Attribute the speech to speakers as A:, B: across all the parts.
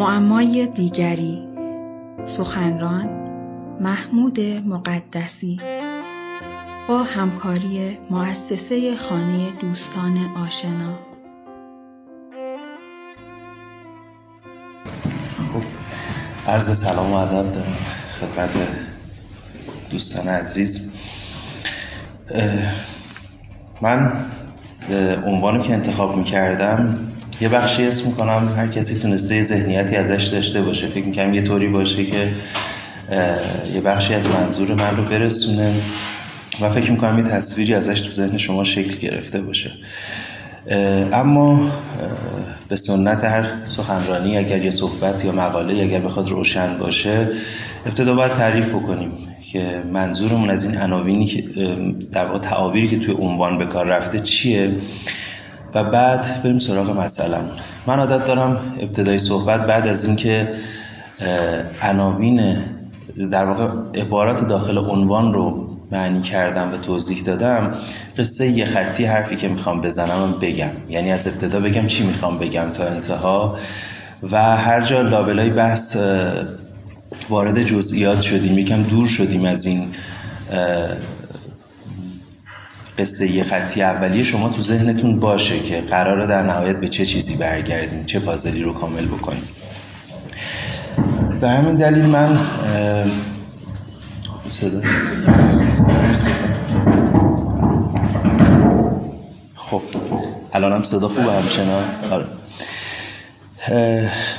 A: معمای دیگری. سخنران محمود مقدسی. با همکاری مؤسسه خانه دوستان آشنا.
B: خب عرض سلام و ادب دارم خدمت دوستان عزیز. من عنوانی که انتخاب می‌کردم یه بخشی اسم می‌کنم هر کسی تونسته ذهنیتی ازش داشته باشه. فکر می‌کنم یه طوری باشه که یه بخشی از منظور من رو برسونه و فکر می‌کنم یه تصویری ازش تو ذهن شما شکل گرفته باشه. اما به سنت هر سخنرانی اگر یه صحبت یا مقاله اگر بخواد روشن باشه ابتدا باید تعریف بکنیم که منظورمون از این عناوینی که در واقع تعابیری که توی عنوان به کار رفته چیه. و بعد بریم سراغ مثلا. من عادت دارم ابتدای صحبت بعد از اینکه عناوین در واقع عبارات داخل عنوان رو معنی کردم و توضیح دادم قصه یه خطی حرفی که می‌خوام بزنم بگم. یعنی از ابتدا بگم چی می‌خوام بگم تا انتها. و هر جا لابلای بحث وارد جزئیات شدیم یکم دور شدیم از این قصه یه خطی اولیه شما تو ذهنتون باشه که قراره در نهایت به چه چیزی برگردیم چه پازلی رو کامل بکنیم به همین دلیل من صدا. خب الان هم صدا خوبه همچنان؟ آره.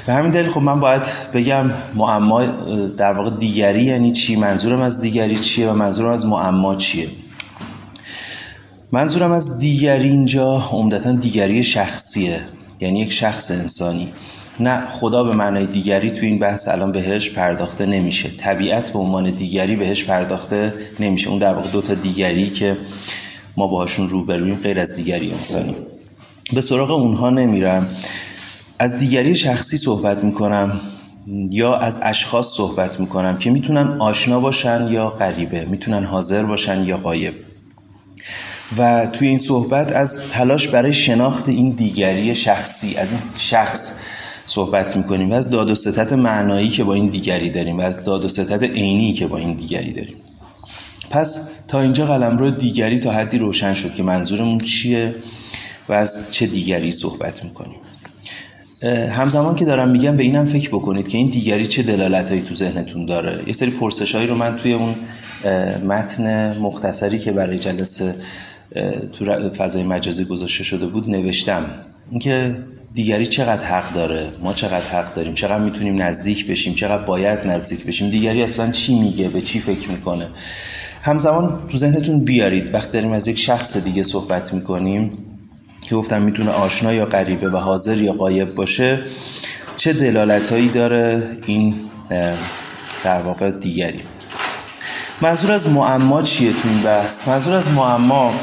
B: به همین دلیل خب من باید بگم معما در واقع دیگری یعنی چی؟ منظورم از دیگری چیه و منظورم از معما چیه؟ منظورم از دیگری اینجا عمدتا دیگری شخصیه. یعنی یک شخص انسانی. نه خدا به معنای دیگری تو این بحث الان بهش پرداخته نمیشه. طبیعت به عنوان دیگری بهش پرداخته نمیشه. اون در واقع دوتا دیگری که ما باهاشون روبرویم غیر از دیگری انسانی به سراغ اونها نمیرم. از دیگری شخصی صحبت می‌کنم یا از اشخاص صحبت می‌کنم که می‌تونن آشنا باشن یا غریبه. می‌تونن حاضر باشن یا غایب. و توی این صحبت از تلاش برای شناخت این دیگری شخصی از این شخص صحبت می‌کنیم و از داد و ستت معنایی که با این دیگری داریم و از داد و ستت عینی که با این دیگری داریم. پس تا اینجا قلم رو دیگری تا حدی روشن شد که منظورمون چیه و از چه دیگری صحبت می‌کنیم. همزمان که دارم میگم به اینم فکر بکنید که این دیگری چه دلالتهایی تو ذهنتون داره. یه سری پرسشهایی رو من توی اون متن مختصری که برای جلسه تو فضای مجازی گذاشته شده بود نوشتم اینکه دیگری چقدر حق داره؟ ما چقدر حق داریم؟ چقدر می‌تونیم نزدیک بشیم؟ چقدر باید نزدیک بشیم؟ دیگری اصلا چی میگه؟ به چی فکر می‌کنه؟ همزمان تو ذهنتون بیارید. وقتی داریم از یک شخص دیگه صحبت می‌کنیم که گفتم می‌تونه آشنا یا غریبه و حاضر یا قایب باشه چه دلالتهایی داره این در واقع دیگری؟ منظور از معما چیه تو این بحث؟ منظور از معما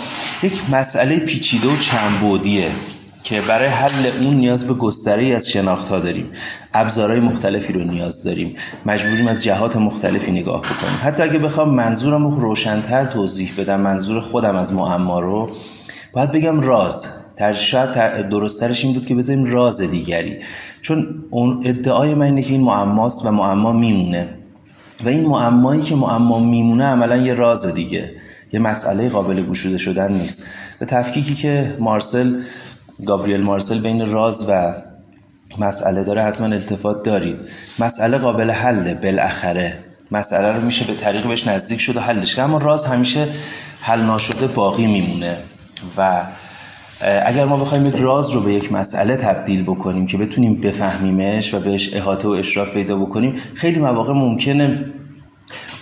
B: یک مسئله پیچیده و چندبعدیه که برای حل اون نیاز به گستره از شناخت ها داریم. ابزارهای مختلفی رو نیاز داریم. مجبوریم از جهات مختلفی نگاه بکنیم. حتی اگه بخوام منظورم رو روشنتر توضیح بدم منظور خودم از معما رو باید بگم راز. شاید درسترش این بود که بذاریم راز دیگری. چون اون ادعای من اینه که این معماست و معما میمونه. و این معمایی که معما میمونه عملا یه راز دیگه. یه مسئله قابل گشوده شدن نیست. به تفکیکی که مارسل گابریل مارسل بین راز و مسئله داره حتما التفات دارید. مسئله قابل حله بالاخره. مسئله رو میشه به طریق بهش نزدیک شد و حلش کرد. اما راز همیشه حل ناشده باقی میمونه. و اگر ما بخوایم یک راز رو به یک مسئله تبدیل بکنیم که بتونیم بفهمیمش و بهش احاطه و اشراف پیدا بکنیم خیلی مواقع ممکنه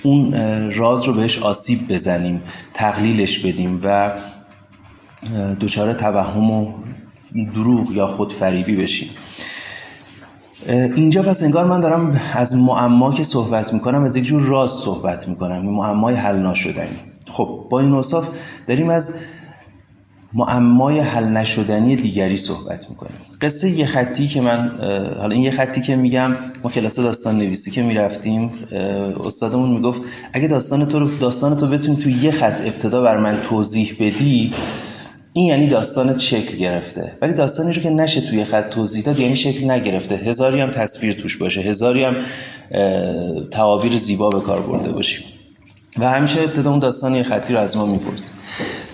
B: اون راز رو بهش آسیب بزنیم تقلیلش بدیم و دچار توهم و دروغ یا خود فریبی بشیم اینجا پس انگار من دارم از معما که صحبت می‌کنم از یک جور راز صحبت می‌کنم. معمای حل ناشدنی. خب با این اصاف داریم از معمای حل نشدنی دیگری صحبت می‌کنیم. قصه یه خطی که من حالا این یه خطی که میگم ما کلاس داستان نویسی که می‌رفتیم استادمون می‌گفت اگه داستان تو رو داستان تو بتونی تو یه خط ابتدا بر من توضیح بدی این یعنی داستانت شکل گرفته. ولی داستانی رو که نشه توی خط توضیح داد یعنی شکل نگرفته. هزاری هم تصویر توش باشه. هزاری هم تعابیر زیبا به کار برده باشیم. و همیشه ابتدا اون داستان یه خطی رو از ما می‌پرسیم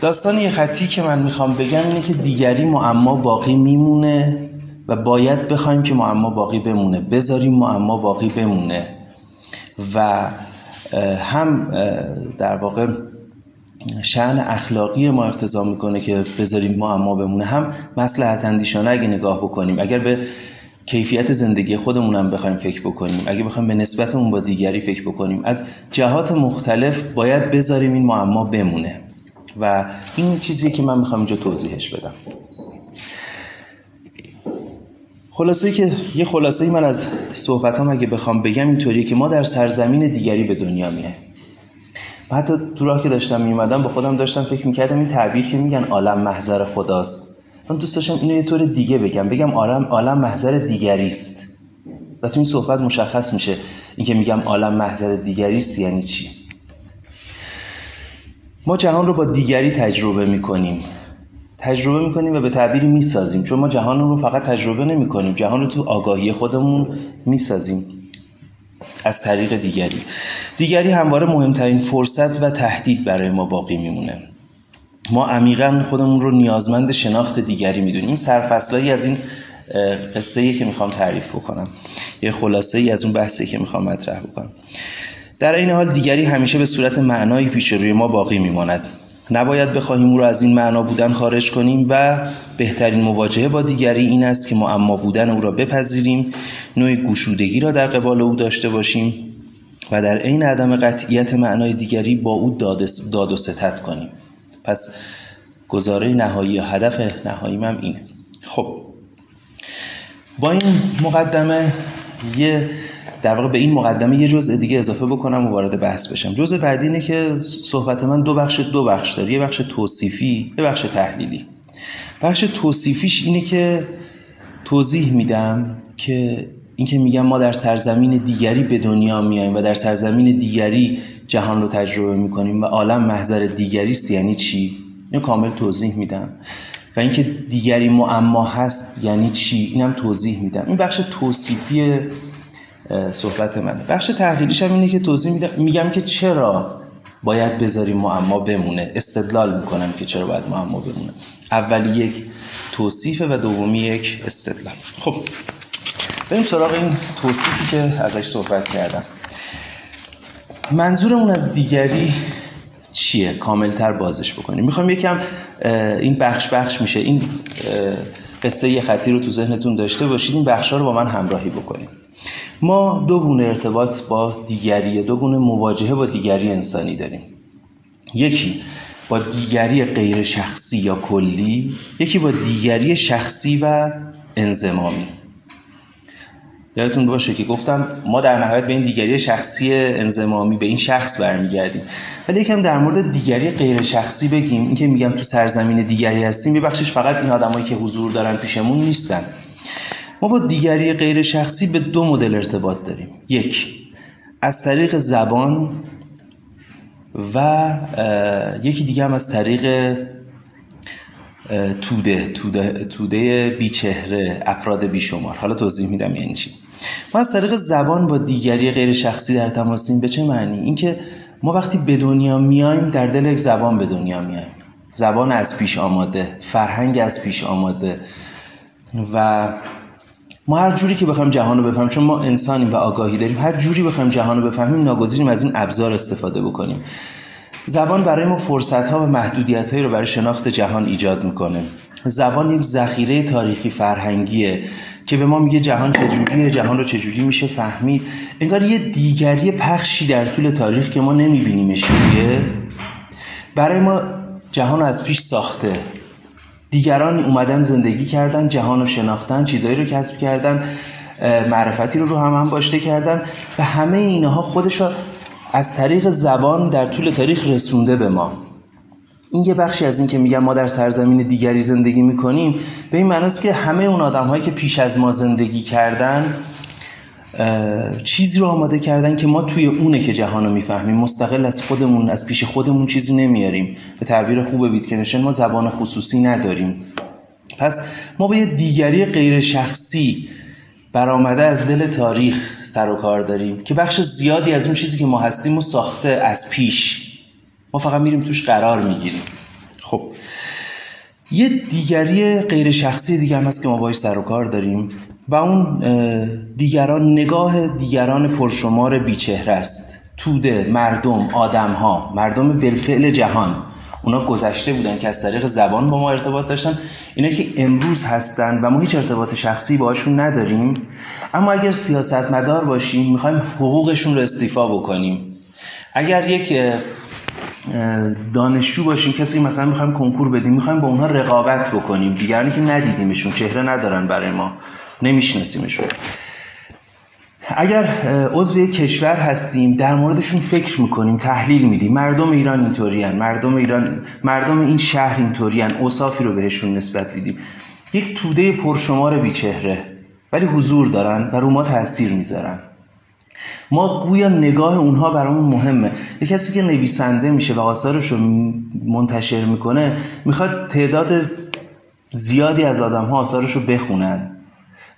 B: داستان یه خطی که من می‌خوام بگم اینه که دیگری معما باقی میمونه و باید بخوایم که معما باقی بمونه. بذاریم معما باقی بمونه. و هم در واقع شعن اخلاقی ما اقتضا می‌کنه که بذاریم معما بمونه. هم مسلحت اندیشانه اگه نگاه بکنیم. اگر به کیفیت زندگی خودمون هم بخوایم فکر بکنیم اگه بخوایم به نسبتمون با دیگری فکر بکنیم از جهات مختلف باید بذاریم این معما بمونه. و این چیزی که من می‌خوام اینجا توضیحش بدم. خلاصه که یه خلاصه من از صحبتام اگه بخوام بگم اینطوریه که ما در سرزمین دیگری به دنیا میایم. حتی تو راه که داشتم میومدم با خودم داشتم فکر می‌کردم این تعبیر که میگن عالم محضر خداست. من دوست داشتم اینو یه طور دیگه بگم. بگم عالم عالم محضر دیگری است و تو این صحبت مشخص میشه اینکه میگم عالم محضر دیگری است یعنی چی. ما جهان رو با دیگری تجربه می‌کنیم. تجربه می‌کنیم و به تعبیری می‌سازیم. چون ما جهان رو فقط تجربه نمی‌کنیم. جهان رو تو آگاهی خودمون می‌سازیم. از طریق دیگری. دیگری همواره مهمترین فرصت و تهدید برای ما باقی میمونه. ما عمیقا خودمون رو نیازمند شناخت دیگری می‌دونیم. این سرفصلایی از این قصه که می‌خوام تعریف بکنم. یه خلاصه ای از اون بحثی که می‌خوام مطرح بکنم. در این حال دیگری همیشه به صورت معنایی پیش روی ما باقی میماند. نباید بخواهیم او را از این معنا بودن خارج کنیم و بهترین مواجهه با دیگری این است که معما بودن او را بپذیریم نوع گشودگی را در قبال او داشته باشیم و در عین عدم قطعیت معنای دیگری با او داد و ستت کنیم. پس گزاره نهایی یا هدف نهایی هم اینه. خب با این مقدمه یه در واقع به این مقدمه یه جزء دیگه اضافه بکنم و وارد بحث بشم. جزء بعدی اینه که صحبت من دو بخش دو بخش داره. یه بخش توصیفی یه بخش تحلیلی. بخش توصیفیش اینه که توضیح میدم که اینکه میگم ما در سرزمین دیگری به دنیا میایم و در سرزمین دیگری جهان رو تجربه می‌کنیم و عالم محضر دیگری است یعنی چی؟ اینو کامل توضیح میدم. و اینکه دیگری معما هست یعنی چی؟ اینم توضیح میدم. این بخش توصیفی صحبت من. بخش تحلیلیش هم اینه که توضیح میگم که چرا باید بذاریم معما بمونه. استدلال می‌کنم که چرا باید معما بمونه. اولی یک توصیف و دومی یک استدلال. خب بریم سراغ این توصیفی که ازش صحبت کردم. منظورمون از دیگری چیه؟ کاملتر بازش بکنیم. می‌خوام یکم این بخش بخش میشه. این قصه یه خطی رو تو ذهنتون داشته باشید. این بخش رو با من همراهی بکنیم ما دو گونه ارتباط با دیگری دو گونه مواجهه با دیگری انسانی داریم. یکی با دیگری غیر شخصی یا کلی یکی با دیگری شخصی و انزمامی. یادتون باشه که گفتم ما در نهایت به این دیگری شخصی انزمامی به این شخص برمیگردیم. ولی یکم در مورد دیگری غیر شخصی بگیم. اینکه میگم تو سرزمین دیگری هستیم ببخشش فقط این آدمایی که حضور دارن پیشمون نیستن. ما با دیگری غیر شخصی به دو مدل ارتباط داریم. یک از طریق زبان و یکی دیگه هم از طریق توده توده, توده بیچهره افراد بیشمار. حالا توضیح میدم یعنی چی. ما از طریق زبان با دیگری غیر شخصی در تماسیم به چه معنی؟ اینکه ما وقتی به دنیا میایم در دل یک زبان به دنیا میایم. زبان از پیش آماده فرهنگ از پیش آماده و ما هر جوری که بخوایم جهان رو بفهمیم چون ما انسانیم و آگاهی داریم هر جوری بخوایم جهان رو بفهمیم ناگزیریم از این ابزار استفاده بکنیم. زبان برای ما فرصت ها و محدودیت هایی رو برای شناخت جهان ایجاد می‌کنه. زبان یک ذخیره تاریخی فرهنگیه که به ما میگه جهان چجوریه جهان رو چجوری میشه فهمید. انگار یه دیگری پخشی در طول تاریخ که ما نمیبینیمش برای ما جهان از پیش ساخته. دیگران اومدن زندگی کردن جهان رو شناختن چیزایی رو کسب کردن معرفتی رو رو هم هم باشته کردن. و همه اینها خودش رو از طریق زبان در طول تاریخ رسونده به ما. این یه بخشی از این که میگم ما در سرزمین دیگری زندگی می‌کنیم به این معناست که همه اون آدم هایی که پیش از ما زندگی کردن چیزی رو آماده کردن که ما توی اونه که جهان رو می‌فهمیم مستقل از خودمون از پیش خودمون چیزی نمیاریم. به تعبیر خوب ویتکنشن ما زبان خصوصی نداریم. پس ما با یه دیگری غیر شخصی برآمده از دل تاریخ سر و کار داریم که بخش زیادی از اون چیزی که ما هستیم و ساخته از پیش. ما فقط میریم توش قرار می‌گیریم. خب. یه دیگری غیر شخصی دیگه هم هست که ما باش سر و کار داریم. و اون دیگران نگاه دیگران پرشمار بیچهره است. توده مردم آدم ها مردم بالفعل جهان. اونا گذشته بودن که از طریق زبان با ما ارتباط داشتن. اینا که امروز هستن و ما هیچ ارتباط شخصی باشون نداریم. اما اگر سیاستمدار باشیم می‌خوایم حقوقشون رو استیفا بکنیم. اگر یک دانشجو باشیم کسی مثلا می‌خوایم کنکور بدیم می‌خوایم با اونها رقابت بکنیم. دیگرانی که ندیدیمشون چهره ندارن برای ما. نمیشناسیمشون اگر عضو یک کشور هستیم در موردشون فکر می‌کنیم تحلیل میدیم. مردم ایران اینطورین مردم ایران مردم این شهر اینطورین اوصافی رو بهشون نسبت میدیم. یک توده پرشمار بیچهره ولی حضور دارن و رو ما تاثیر می‌ذارن. ما گویا نگاه اونها برامون مهمه. یه کسی که نویسنده میشه و آثارش رو منتشر می‌کنه می‌خواد تعداد زیادی از آدم ها آثارش رو بخونن.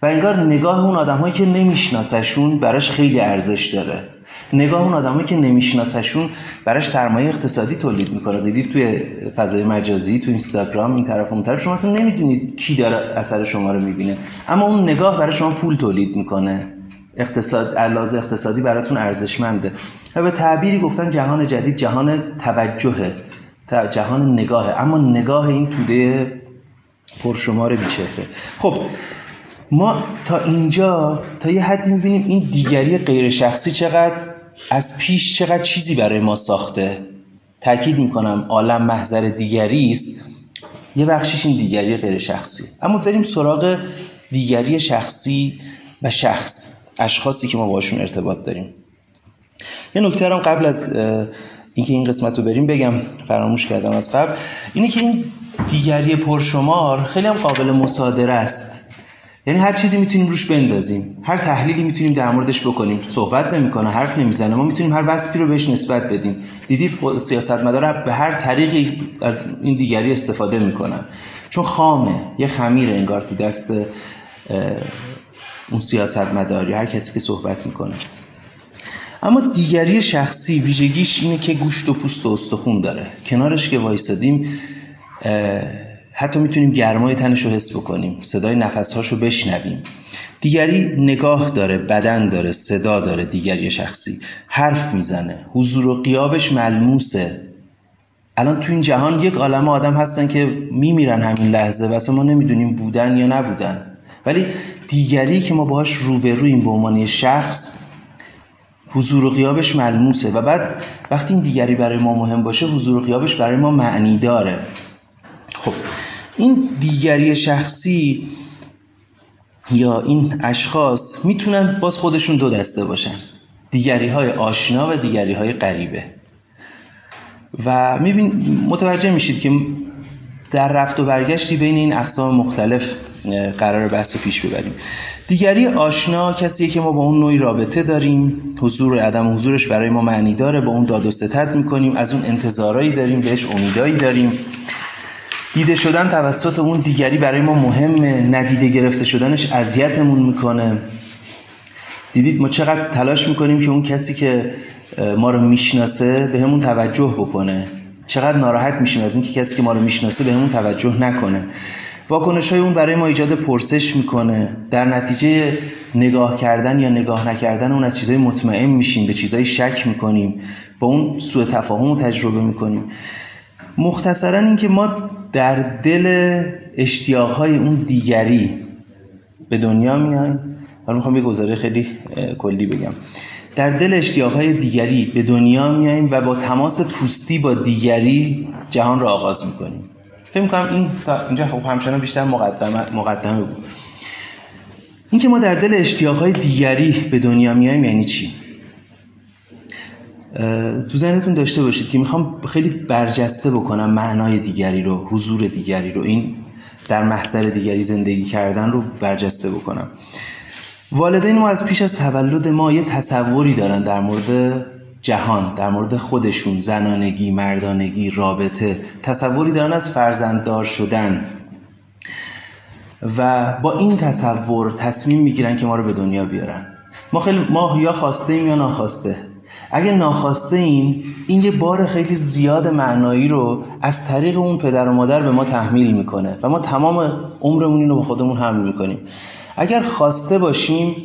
B: و انگار نگاه اون آدمهایی که نمیشناسشون براش خیلی ارزش داره. نگاه اون آدمایی که نمیشناسشون براش سرمایه اقتصادی تولید می‌کنه. دیدید توی فضای مجازی تو اینستاگرام این طرف اون طرف شما اصلا نمی‌دونید کی داره اثر شما رو می‌بینه. اما اون نگاه برای شما پول تولید می‌کنه. اقتصاد علاوه اقتصادی براتون ارزشمنده. و به تعبیری گفتن جهان جدید جهان توجهه جهان نگاهه. اما نگاه این توده پرشمار بیچهره خب ما تا اینجا تا یه حدی می‌بینیم این دیگری غیر شخصی چقدر از پیش چقدر چیزی برای ما ساخته. تاکید می‌کنم عالم محضر دیگری است. یه بخشیش این دیگری غیر شخصی. اما بریم سراغ دیگری شخصی و شخص اشخاصی که ما باشون ارتباط داریم. یه نکته هم قبل از اینکه این قسمت رو بریم بگم فراموش کردم از قبل اینه که این دیگری پرشمار خیلی هم قابل مصادره است. یعنی هر چیزی می‌تونیم روش بندازیم. هر تحلیلی می‌تونیم در موردش بکنیم. صحبت نمی‌کنه حرف نمی‌زنه. ما می‌تونیم هر وصفی رو بهش نسبت بدیم. دیدید سیاستمدار به هر طریقی از این دیگری استفاده می‌کنن. چون خامه یه خمیر انگار تو دست اون سیاستمداری هر کسی که صحبت می‌کنه. اما دیگری شخصی ویژگیش اینه که گوشت و پوست و استخون داره. کنارش که وایسادیم حتی می‌تونیم گرمای تنش رو حس بکنیم صدای نفسهاش رو بشنویم. دیگری نگاه داره بدن داره صدا داره دیگری شخصی حرف می‌زنه حضور و قیابش ملموسه. الان تو این جهان یک عالم آدم هستن که میمیرن همین لحظه و ما نمی‌دونیم بودن یا نبودن. ولی دیگری که ما باهاش روبرویم به عنوان شخص حضور و قیابش ملموسه. و بعد وقتی این دیگری برای ما مهم باشه حضور و قیابش برای ما معنی داره. این دیگری شخصی یا این اشخاص می‌تونن باز خودشون دو دسته باشن. دیگری های آشنا و دیگری های غریبه. و میبین متوجه میشید که در رفت و برگشتی بین این اقسام مختلف قرار بحث رو پیش ببریم. دیگری آشنا کسی که ما با اون نوعی رابطه داریم. حضور و عدم حضورش برای ما معنی داره. با اون داد و ستد می‌کنیم. از اون انتظارایی داریم. بهش امیدایی داریم. دیده شدن توسط اون دیگری برای ما مهمه ندیده گرفته شدنش اذیتمون می‌کنه. دیدید ما چقدر تلاش می‌کنیم که اون کسی که ما رو می‌شناسه به همون توجه بکنه. چقدر ناراحت میشیم از اینکه کسی که ما رو می‌شناسه به همون توجه نکنه. واکنش های اون برای ما ایجاد پرسش می‌کنه. در نتیجه نگاه کردن یا نگاه نکردن اون از چیزای مطمئن میشیم به چیزای شک می‌کنیم با اون سوء تفاهم رو تجربه می‌کنیم. مختصرا اینکه ما در دل اشتیاقهای اون دیگری به دنیا میایم. حالا می‌خوام یه گزاره خیلی کلی بگم. در دل اشتیاقهای دیگری به دنیا میاییم و با تماس پوستی با دیگری جهان را آغاز می‌کنیم. فکر می‌کنم این تا اینجا خب همچنان بیشتر مقدمه, مقدمه بود. اینکه ما در دل اشتیاقهای دیگری به دنیا میاییم یعنی چی؟ تو ذهنتون داشته باشید که می‌خوام خیلی برجسته بکنم معنای دیگری رو حضور دیگری رو این در محضر دیگری زندگی کردن رو برجسته بکنم. والدین ما از پیش از تولد ما یه تصوری دارن در مورد جهان در مورد خودشون زنانگی مردانگی رابطه. تصوری دارن از فرزنددار شدن. و با این تصور تصمیم می‌گیرن که ما رو به دنیا بیارن. ما خیلی ما یا خواسته ایم یا ناخواسته. اگه ناخواسته ایم این یه بار خیلی زیاد معنایی رو از طریق اون پدر و مادر به ما تحمیل می‌کنه و ما تمام عمرمون اینو با خودمون حمل می‌کنیم. اگر خواسته باشیم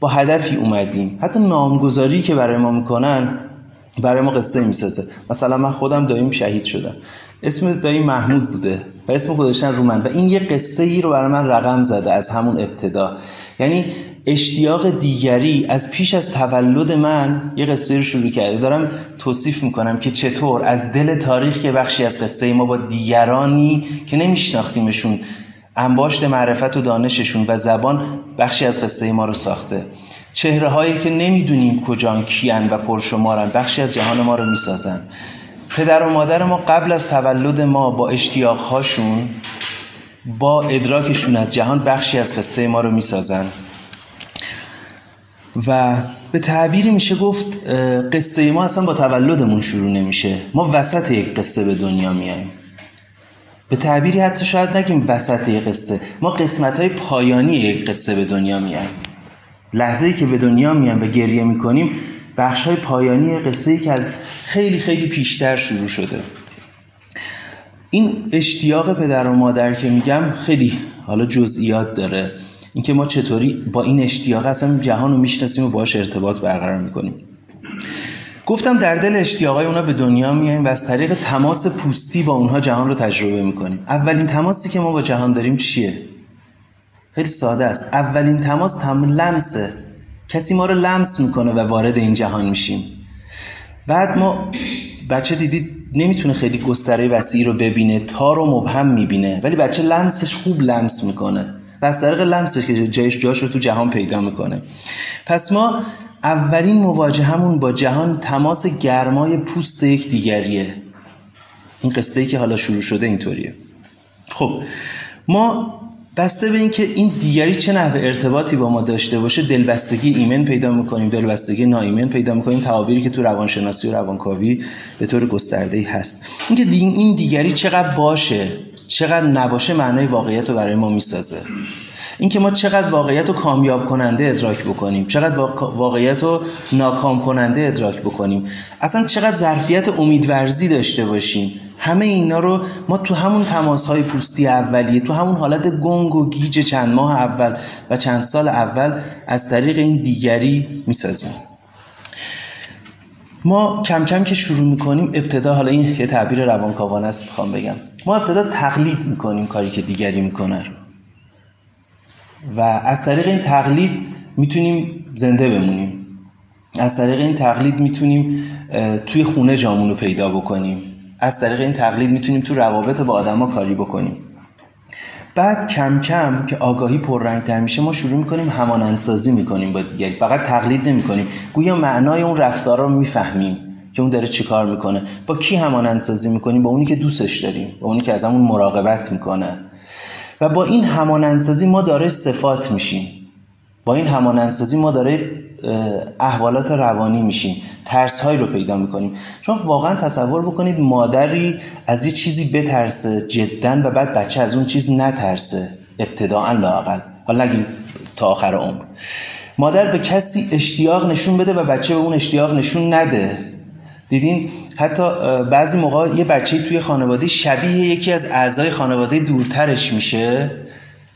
B: با هدفی اومدیم. حتی نامگذاری که برای ما می‌کنن برای ما قصه می‌سازه. مثلا من خودم داییم شهید شدم. اسم دایی محمود بوده و اسم گذاشتن رو من و این یه قصه ای رو برای من رقم زده از همون ابتدا. یعنی اشتیاق دیگری از پیش از تولد من یه قصه رو شروع کرده. دارم توصیف می‌کنم که چطور از دل تاریخ که بخشی از قصه ما با دیگرانی که نمیشناختیمشون انباشت معرفت و دانششون و زبان بخشی از قصه ما رو ساخته. چهره هایی که نمی‌دونیم کجان کیان و پرشمارن بخشی از جهان ما رو می‌سازن پدر و مادر ما قبل از تولد ما با اشتیاقهاشون با ادراکشون از جهان بخشی از قصه ما رو می‌سازن و به تعبیری میشه گفت قصه ما اصلا با تولدمون شروع نمیشه. ما وسط یک قصه به دنیا میاییم به تعبیری حتی شاید نگیم وسط یک قصه. ما قسمت های پایانی یک قصه به دنیا میاییم لحظه ای که به دنیا میایم و گریه می‌کنیم بخش های پایانی قصه ای که از خیلی خیلی پیشتر شروع شده. این اشتیاق پدر و مادر که میگم خیلی حالا جزئیات داره. اینکه ما چطوری با این اشتیاق اصلا جهان رو می‌شناسیم و باش ارتباط برقرار می‌کنیم. گفتم در دل اشتیاقای اونا به دنیا میایم و از طریق تماس پوستی با اونها جهان رو تجربه می‌کنیم. اولین تماسی که ما با جهان داریم چیه؟ خیلی ساده است. اولین تماس تم لمسه کسی ما رو لمس می‌کنه و وارد این جهان میشیم. بعد ما بچه دیدید نمی‌تونه خیلی گستره وسیعی رو ببینه تا رو مبهم می‌بینه ولی بچه لمسش خوب لمس می‌کنه. و از طریق لمسش که جایش جاش رو تو جهان پیدا می‌کنه. پس ما اولین مواجهمون با جهان تماس گرمای پوست یک دیگریه. این قصه ای که حالا شروع شده اینطوریه. خب ما بسته به اینکه این دیگری چه نحوه ارتباطی با ما داشته باشه دلبستگی ایمن پیدا می‌کنیم دلبستگی ناایمن پیدا می‌کنیم. تعابیری که تو روانشناسی و روانکاوی به طور گسترده ای هست. اینکه این دیگری چقدر باشه چقدر نباشه معنای واقعیت رو برای ما می‌سازه. اینکه ما چقدر واقعیت رو کامیاب کننده ادراک بکنیم چقدر واقعیت رو ناکام کننده ادراک بکنیم. اصلا چقدر ظرفیت امیدورزی داشته باشیم. همه اینا رو ما تو همون تماس های پوستی اولیه تو همون حالت گنگ و گیج چند ماه اول و چند سال اول از طریق این دیگری می‌سازیم. ما کم کم که شروع می‌کنیم ابتدا حالا این یه تعبیر روانکاوانه است می‌خوام بگم. ما ابتدا تقلید می‌کنیم کاری که دیگری می‌کنه رو و از طریق این تقلید می‌تونیم زنده بمونیم. از طریق این تقلید می‌تونیم توی خونه جامون رو پیدا بکنیم. از طریق این تقلید می‌تونیم تو روابط با آدما کاری بکنیم. بعد کم کم که آگاهی پررنگتر میشه ما شروع می‌کنیم همانندسازی می‌کنیم با دیگری. فقط تقلید نمی‌کنیم. گویا معنای اون رفتار رو می‌فهمیم. که اون داره چیکار می‌کنه؟ با کی همانندسازی می‌کنیم؟ با اونی که دوستش داریم با اونی که از همون مراقبت می‌کنه. و با این همانندسازی ما داره صفات میشیم. با این همانندسازی ما داره احوالات روانی میشیم. ترس هایی رو پیدا می‌کنیم. چون واقعا تصور بکنید مادری از یه چیزی بترسه جدا و بعد بچه از اون چیز نترسه. ابتداعا لاقل حالا نگیم تا آخر عمر. مادر به کسی اشتیاق نشون بده و بچه به اون اشتیاق نشون نده. دیدین؟ حتی بعضی موقع یه بچه توی خانواده شبیه یکی از اعضای خانواده دورترش میشه.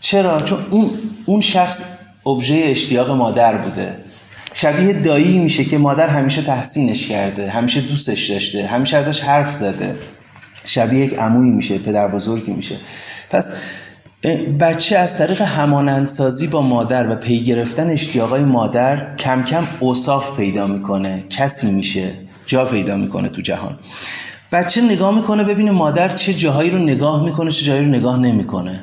B: چرا؟ چون اون اون شخص ابژه اشتیاق مادر بوده. شبیه دایی میشه که مادر همیشه تحسینش کرده همیشه دوستش داشته همیشه ازش حرف زده. شبیه یک عمویی میشه پدر بزرگی میشه. پس بچه از طریق همانندسازی با مادر و پی گرفتن اشتیاقای مادر کم کم اوصاف پیدا می‌کنه کسی میشه. جا پیدا می‌کنه تو جهان. بچه نگاه می‌کنه ببینه مادر چه جاهایی رو نگاه می‌کنه چه جاهایی رو نگاه نمی‌کنه.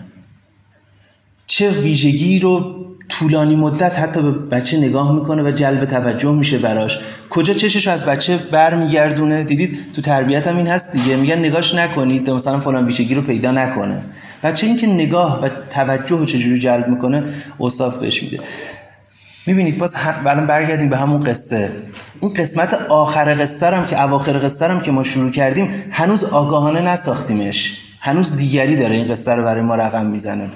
B: چه ویژگی رو طولانی مدت حتی به بچه نگاه می‌کنه و جلب توجه میشه براش. کجا چشش از بچه برمیگردونه؟ دیدید؟ تو تربیت هم این هست دیگه. میگن نگاش نکنید مثلا فلان ویژگی رو پیدا نکنه. بچه این که نگاه و توجه رو چجوری جلب می‌کنه اوصاف بهش میده. می‌بینید باز هم برگردیم به همون قصه. این قسمت آخر قصه هم که اواخر قصه هم که ما شروع کردیم هنوز آگاهانه نساختیمش. هنوز دیگری داره این قصه رو برای ما رقم می‌زنه.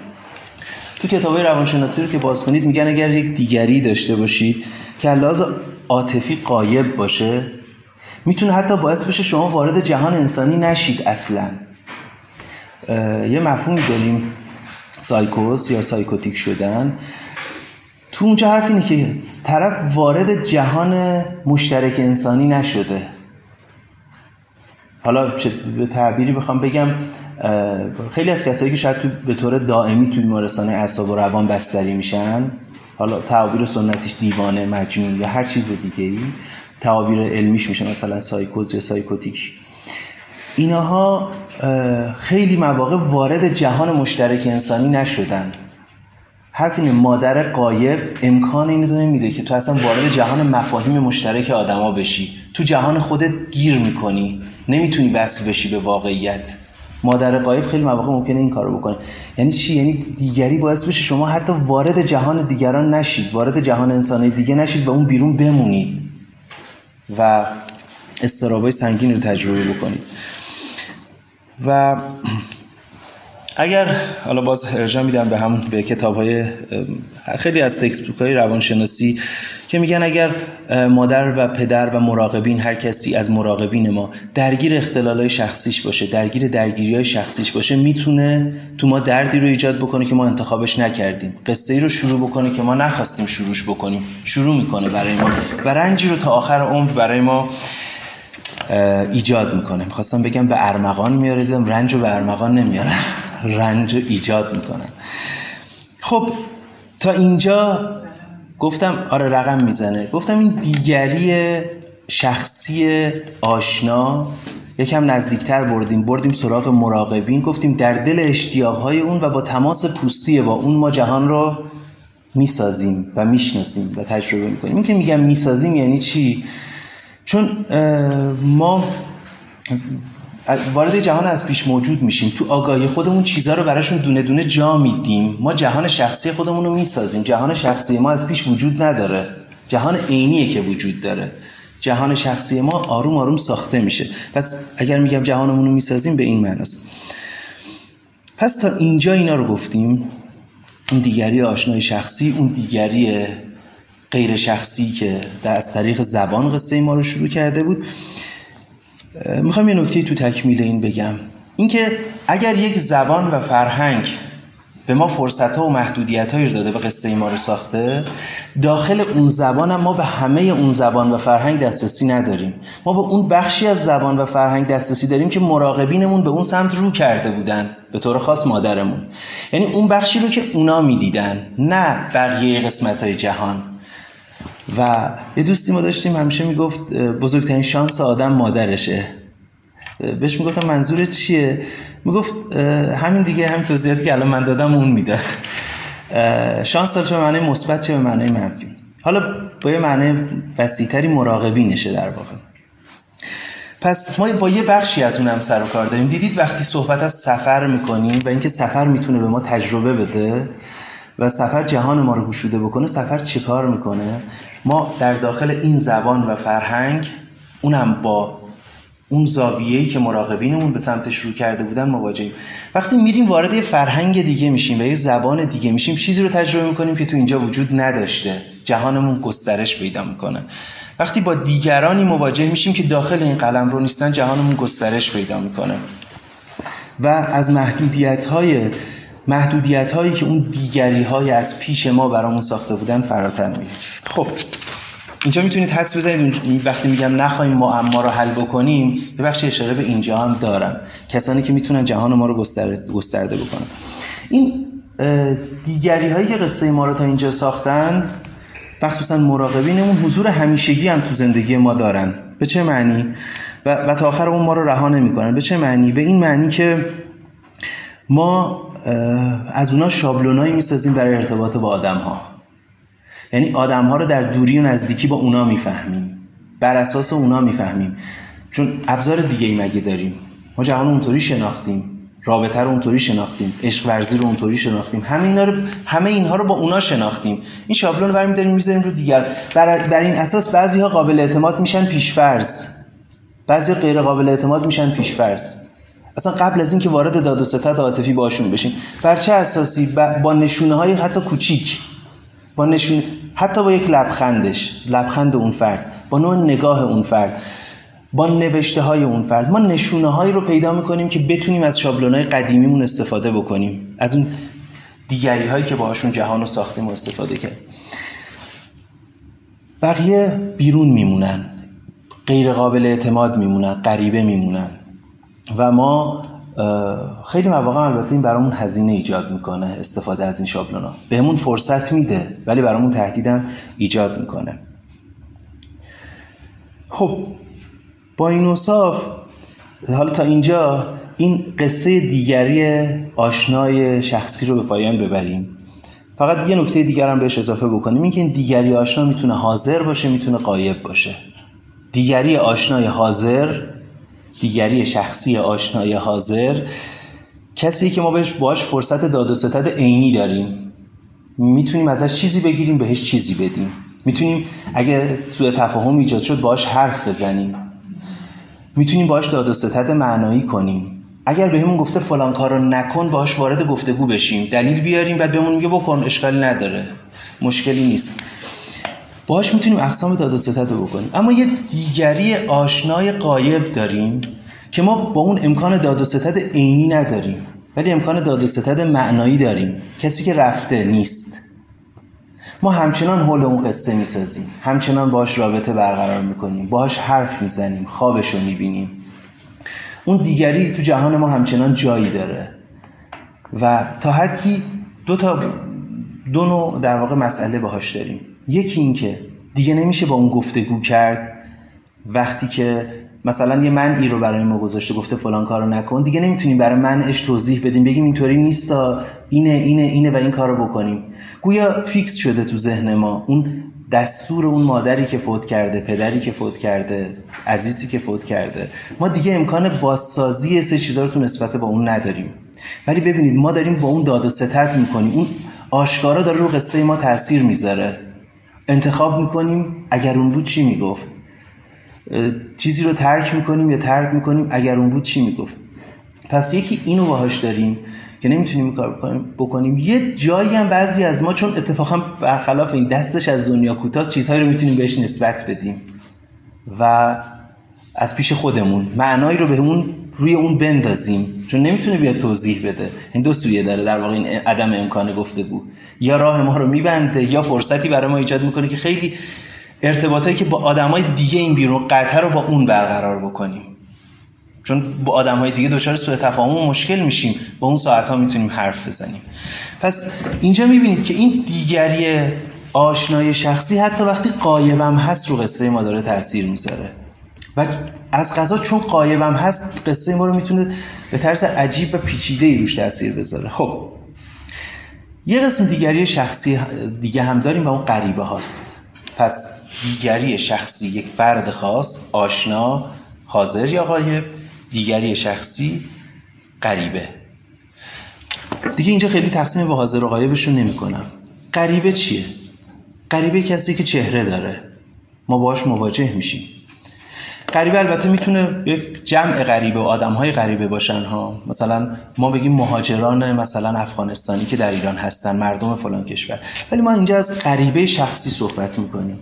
B: تو کتاب روانشناسی رو که باز کنید میگن اگر یک دیگری داشته باشید که لحاظ عاطفی قایب باشه می‌تونه حتی باعث بشه شما وارد جهان انسانی نشید اصلا. یه مفهومی داریم سایکوس یا psychotic شدن. تو اونجا حرف اینه که طرف وارد جهان مشترک انسانی نشده. حالا به تعبیری بخوام بگم خیلی از کسایی که شاید تو به طور دائمی توی بیمارستان اعصاب و روان بستری میشن حالا تعابیر سنتیش دیوانه مجنون یا هر چیز دیگه ای تعابیر علمیش میشه مثلا سایکوز یا psychotic. اینها خیلی مواقع وارد جهان مشترک انسانی نشدن. حرف اینه مادر قایب امکان اینو نمیده که تو اصلا وارد جهان مفاهیم مشترک آدما بشی. تو جهان خودت گیر می‌کنی. نمی‌تونی وصل بشی به واقعیت. مادر قایب خیلی مواقع ممکنه این کارو بکنه. یعنی چی؟ یعنی دیگری باعث بشه شما حتی وارد جهان دیگران نشید. وارد جهان انسانی دیگه نشید و اون بیرون بمونید. و استرابای سنگین رو تجربه بکنید. و اگر حالا باز ارجاع میدم به همون به کتاب های خیلی از تکست های روانشناسی که میگن اگر مادر و پدر و مراقبین هر کسی از مراقبین ما درگیر اختلال های شخصیش باشه درگیر درگیری های شخصیش باشه می‌تونه تو ما دردی رو ایجاد بکنه که ما انتخابش نکردیم. قصه ای رو شروع بکنه که ما نخواستیم شروعش بکنیم. شروع می‌کنه برای ما. و رنجی رو تا آخر عمر برای ما ایجاد می‌کنه. می‌خواستم بگم به ارمغان میاره دیدم رنج رو به ارمغان نمیارن رنج ایجاد می‌کنن. خب تا اینجا گفتم آره رقم می‌زنه. گفتم این دیگری شخصی آشنا یکم نزدیکتر بردیم. بردیم سراغ مراقبین. گفتیم در دل اشتیاقهای اون و با تماس پوستی با اون ما جهان رو می‌سازیم و می‌شناسیم و تجربه می‌کنیم. این که میگم می‌سازیم یعنی چی؟ چون ما وارد جهان از پیش موجود میشیم. تو آگاهی خودمون چیزها رو براشون دونه دونه جا میدیم. ما جهان شخصی خودمون رو می‌سازیم. جهان شخصی ما از پیش وجود نداره. جهان عینیه که وجود داره. جهان شخصی ما آروم آروم ساخته میشه. پس اگر میگم جهانمون رو می‌سازیم به این معناست. پس تا اینجا اینا رو گفتیم. اون دیگری آشنای شخصی اون دیگری غیر شخصی که در از طریق زبان قصه ما رو شروع کرده بود. می‌خوام یه نکته تو تکمیل این بگم. اینکه اگر یک زبان و فرهنگ به ما فرصت ها و محدودیت هایی داده و قصه ما رو ساخته داخل اون زبان هم ما به همه اون زبان و فرهنگ دسترسی نداریم. ما به اون بخشی از زبان و فرهنگ دسترسی داریم که مراقبینمون به اون سمت رو کرده بودن به طور خاص مادرمون. یعنی اون بخشی رو که اونا می‌دیدن نه بقیه قسمت های جهان. و یه دوستی ما داشتیم همیشه می‌گفت بزرگترین شانس آدم مادرشه. بهش می‌گفتم منظور چیه؟ می‌گفت همین دیگه همین توضیحاتی که الان من دادم اون می‌داد. شانس معنی مثبت چه به معنی منفی. حالا با یه معنی وسیعتری مراقبی نشه در واقع. پس ما با یه بخشی از اونم سر و کار داریم. دیدید وقتی صحبت از سفر می‌کنیم و اینکه سفر می‌تونه به ما تجربه بده و سفر جهان ما رو گشوده بکنه سفر چه کار می‌کنه؟ ما در داخل این زبان و فرهنگ اونم با اون زاویه‌ای که مراقبینمون به سمتش رو کرده بودن مواجهیم. وقتی میریم وارد یه فرهنگ دیگه میشیم و یه زبان دیگه میشیم چیزی رو تجربه می‌کنیم که تو اینجا وجود نداشته. جهانمون گسترش پیدا می‌کنه. وقتی با دیگرانی مواجه میشیم که داخل این قلم رو نیستن جهانمون گسترش پیدا می‌کنه. و از محدودیت های محدودیت هایی که اون دیگری های از پیش ما برامون ساخته بودن فراتر میره خب. اینجا می‌تونید حدس بزنید. وقتی میگم نخواهیم ما اما رو حل بکنیم یه بخش اشاره به اینجا هم دارم. کسانی که می‌تونن جهان ما رو گسترده بکنن. این دیگری هایی که قصه ما رو تا اینجا ساختن مخصوصا مراقبینمون حضور همیشگی هم تو زندگی ما دارن. به چه معنی؟ و, و تا آخر اون ما رو رها نمی‌کنن. به چه معنی؟ به این معنی که ما از اونا شابلونایی می‌سازیم برای ارتباط با آدم ها یعنی آدم ها رو در دوری و نزدیکی با اونا می‌فهمیم. بر اساس اونا می‌فهمیم. چون ابزار دیگه ای مگه داریم؟ ما جهان اونطوری شناختیم. رابطه رو اونطوری شناختیم. عشق ورزی رو اونطوری شناختیم. همه اینا رو همه اینها رو با اونا شناختیم. این شابلون رو برمی‌داریم می‌ذاریم رو دیگر. بر, بر این اساس بعضی ها قابل اعتماد میشن پیشفرض. بعضی غیر قابل اعتماد میشن پیشفرض. اصلا قبل از اینکه وارد داد و ستد عاطفی باشون بشیم بر چه اساسی؟ با نشونه های حتی کوچیک. با نشون حتی با یک لبخندش. لبخند اون فرد. با نوع نگاه اون فرد. با نوشته های اون فرد. ما نشونه هایی رو پیدا می‌کنیم که بتونیم از شابلون های قدیمیمون استفاده بکنیم. از اون دیگری هایی که باهاشون جهان رو ساختیم و استفاده کرد بقیه بیرون میمونن. غیر قابل اعتماد میمونن. غریبه میمونن. و ما خیلی مواقع البته این برامون هزینه ایجاد می‌کنه استفاده از این شابلونا. بهمون فرصت میده ولی برامون تهدیدم ایجاد می‌کنه. خب با این اصاف حالا تا اینجا این قصه دیگری آشنای شخصی رو به پایان ببریم. فقط یه نکته دیگر هم بهش اضافه بکنیم. اینکه این دیگری آشنا می‌تونه حاضر باشه می‌تونه قایب باشه. دیگری آشنای حاضر دیگری شخصی آشنای حاضر کسی که ما بهش باش فرصت داد و ستد عینی داریم. می‌تونیم ازش چیزی بگیریم بهش چیزی بدیم. می‌تونیم اگه سوء تفاهم ایجاد شد باش حرف بزنیم. می‌تونیم باش داد و ستد معنایی کنیم. اگر بهمون گفته فلان کارو نکن باش وارد گفتگو بشیم. دلیل بیاریم بعد بهمون میگه بکن اشکالی نداره. مشکلی نیست. باش می‌تونیم اقسام داد و ستد رو بکنیم. اما یه دیگری آشنای قایب داریم که ما با اون امکان داد و ستد عینی نداریم ولی امکان داد و ستد معنایی داریم. کسی که رفته نیست. ما همچنان حول اون قصه می‌سازیم. همچنان باش رابطه برقرار می‌کنیم. باش حرف می‌زنیم. خوابش رو می‌بینیم. اون دیگری تو جهان ما همچنان جایی داره. و تا حدی دو تا دو نوع در واقع مسئله باهاش داریم. یکی این که دیگه نمیشه با اون گفتگو کرد. وقتی که مثلا یه منعی رو برای ما گذاشته گفته فلان کارو نکن دیگه نمی‌تونیم برای منعش توضیح بدیم بگیم اینطوری نیستا اینه اینه اینه و این کارو بکنیم. گویا فیکس شده تو ذهن ما. اون دستور اون مادری که فوت کرده پدری که فوت کرده عزیزی که فوت کرده. ما دیگه امکان بازسازی سه چیزا رو تو نسبت با اون نداریم. ولی ببینید ما داریم با اون داد و ستت می‌کنیم. اون آشکارا داره رو قصه ما تاثیر می‌ذاره. انتخاب می‌کنیم. اگر اون بود چی می‌گفت؟ چیزی رو ترک می‌کنیم یا ترک می‌کنیم؟ اگر اون بود چی می‌گفت؟ پس یکی اینو باهاش داریم که نمی‌تونیم کار بکنیم, یه جایی هم بعضی از ما چون اتفاقا برخلاف این دستش از دنیا کوتاست چیزهایی رو می‌تونیم بهش نسبت بدیم و از پیش خودمون. معنایی رو بهمون روی اون بندازیم. چون نمی‌تونه بیاد توضیح بده. این دو سویه داره در واقع این عدم امکان گفته بود. یا راه ما رو میبنده یا فرصتی برای ما ایجاد می‌کنه که خیلی ارتباطایی که با آدمای دیگه این بیرون قطع رو با اون برقرار بکنیم. چون با آدم های دیگه دچار سوء تفاهم و مشکل میشیم. با اون ساعت ها می‌تونیم حرف بزنیم. پس اینجا می‌بینید که این دیگری آشنای شخصی حتی وقتی قایبم هست رو قصه ما داره تاثیر می‌ذاره. و از غذا چون قایبم هست قصه ما رو می‌تونه به طرز عجیب و پیچیده ای روش تاثیر بذاره. خب یه قسم دیگری شخصی دیگه هم داریم و اون غریبه هاست. پس دیگری شخصی یک فرد خاص آشنا حاضر یا غایب دیگری شخصی غریبه. دیگه اینجا خیلی تقسیم به حاضر و غایبش رو نمی کنم. غریبه چیه؟ غریبه کسی که چهره داره. ما باهاش مواجه میشیم. غریبه البته می‌تونه یک جمع غریبه و آدم های غریبه باشن ها. مثلا ما بگیم مهاجران مثلا افغانستانی که در ایران هستن مردم فلان کشور. ولی ما اینجا از غریبه شخصی صحبت می‌کنیم.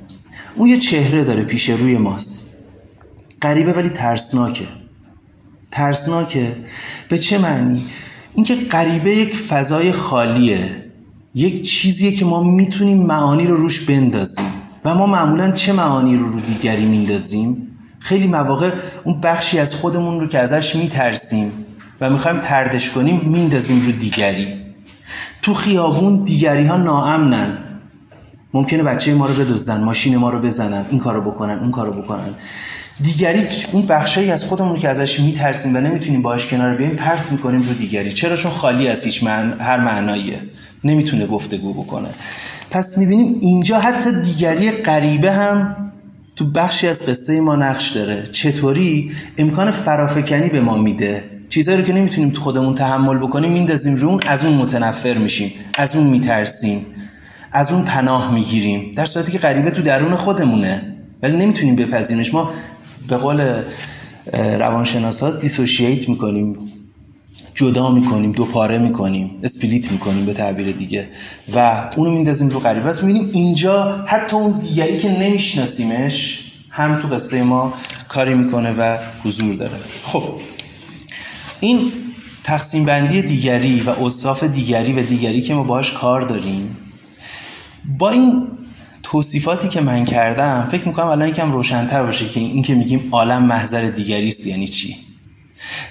B: اون یه چهره داره پیش روی ماست. غریبه ولی ترسناکه. ترسناکه. به چه معنی؟ اینکه غریبه یک فضای خالیه. یک چیزیه که ما می‌تونیم معانی رو روش بندازیم. و ما معمولا چه معانی رو رو دیگری میندازیم؟ خیلی مواقع اون بخشی از خودمون رو که ازش میترسیم و می‌خوایم تردش کنیم میندازیم رو دیگری. تو خیابون دیگری ها ناامنن. ممکنه بچه ما رو بدزدن ماشین ما رو بزنن این کارو بکنن اون کارو بکنن. دیگری اون بخشایی از خودمون که ازش میترسیم و نمی‌تونیم باهاش کنار بیایم پرت می‌کنیم رو دیگری. چرا؟ چون خالی از هیچ هر معناییه. نمی‌تونه گفتگو بکنه. پس می‌بینیم اینجا حتی دیگری غریبه هم تو بخشی از قصه ما نقش داره. چطوری؟ امکان فرافکنی به ما میده. چیزایی رو که نمی‌تونیم تو خودمون تحمل بکنیم میندازیم رو اون از اون متنفر میشیم. از اون میترسیم. از اون پناه می‌گیریم. در صورتی که غریبه تو درون خودمونه. ولی نمی‌تونیم بپذیریمش ما به قول روانشناسا دیسوشییت می‌کنیم. جدا می‌کنیم دو پاره می‌کنیم اسپلیت می‌کنیم به تعبیر دیگه و اونو میندازیم رو غریبه بس می‌بینیم اینجا حتی اون دیگری که نمیشناسیمش هم تو قصه ما کاری می‌کنه و حضور داره. خب این تقسیم بندی دیگری و اصاف دیگری و دیگری که ما باش کار داریم با این توصیفاتی که من کردم فکر می‌کنم الان یکم روشنتر باشه که این که میگیم عالم محضر دیگری است یعنی چی؟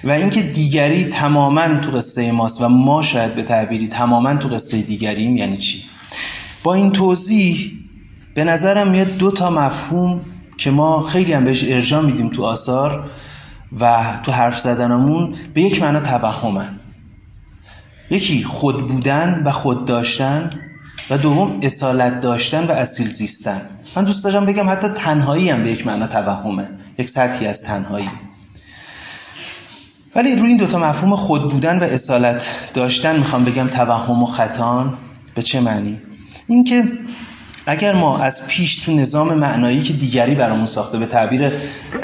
B: و اینکه دیگری تماما تو قصه ماست و ما شاید به تعبیری تماما تو قصه دیگریم یعنی چی؟ با این توضیح به نظرم میاد دو تا مفهوم که ما خیلی هم بهش ارجاع میدیم تو آثار و تو حرف زدنمون به یک معنا توهمن یکی خود بودن و خود داشتن و دوم اصالت داشتن و اصیل زیستن. من دوست دارم بگم حتی تنهایی هم به یک معنا توهمه یک سطحی از تنهایی. ولی روی این دوتا مفهوم خود بودن و اصالت داشتن می‌خوام بگم توهم و خطان به چه معنی؟ اینکه اگر ما از پیش تو نظام معنایی که دیگری برامون ساخته به تعبیر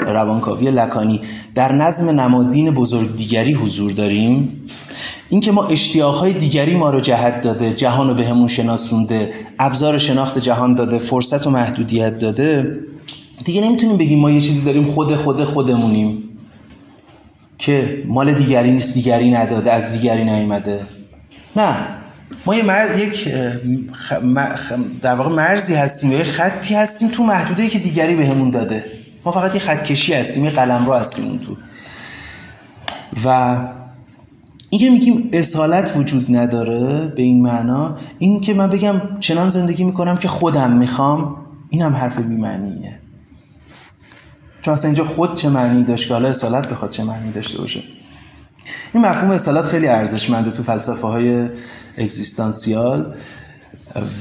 B: روانکاوی لکانی در نظم نمادین بزرگ دیگری حضور داریم اینکه ما اشتیاقهای دیگری ما رو جهت داده جهان رو بهمون شناسونده ابزار شناخت جهان داده فرصت و محدودیت داده دیگه نمی‌تونیم بگیم ما یه چیزی داریم خود خود خودمونیم که مال دیگری نیست دیگری نداده از دیگری نیامده نه. ما یه مر... یک در واقع مرزی هستیم یه خطی هستیم تو محدوده که دیگری بهمون داده. ما فقط یه خط کشی هستیم یه قلم رو هستیم اون تو. و این که میگیم اصالت وجود نداره به این معنا این که من بگم چنان زندگی می‌کنم که خودم می‌خوام این هم حرف بیمعنیه. چون اصلا اینجا خود چه معنی داشت که حالا اصالت بخواد چه معنی داشته باشه. این مفهوم اصالت خیلی ارزشمنده تو فلسفه های اگزیستانسیال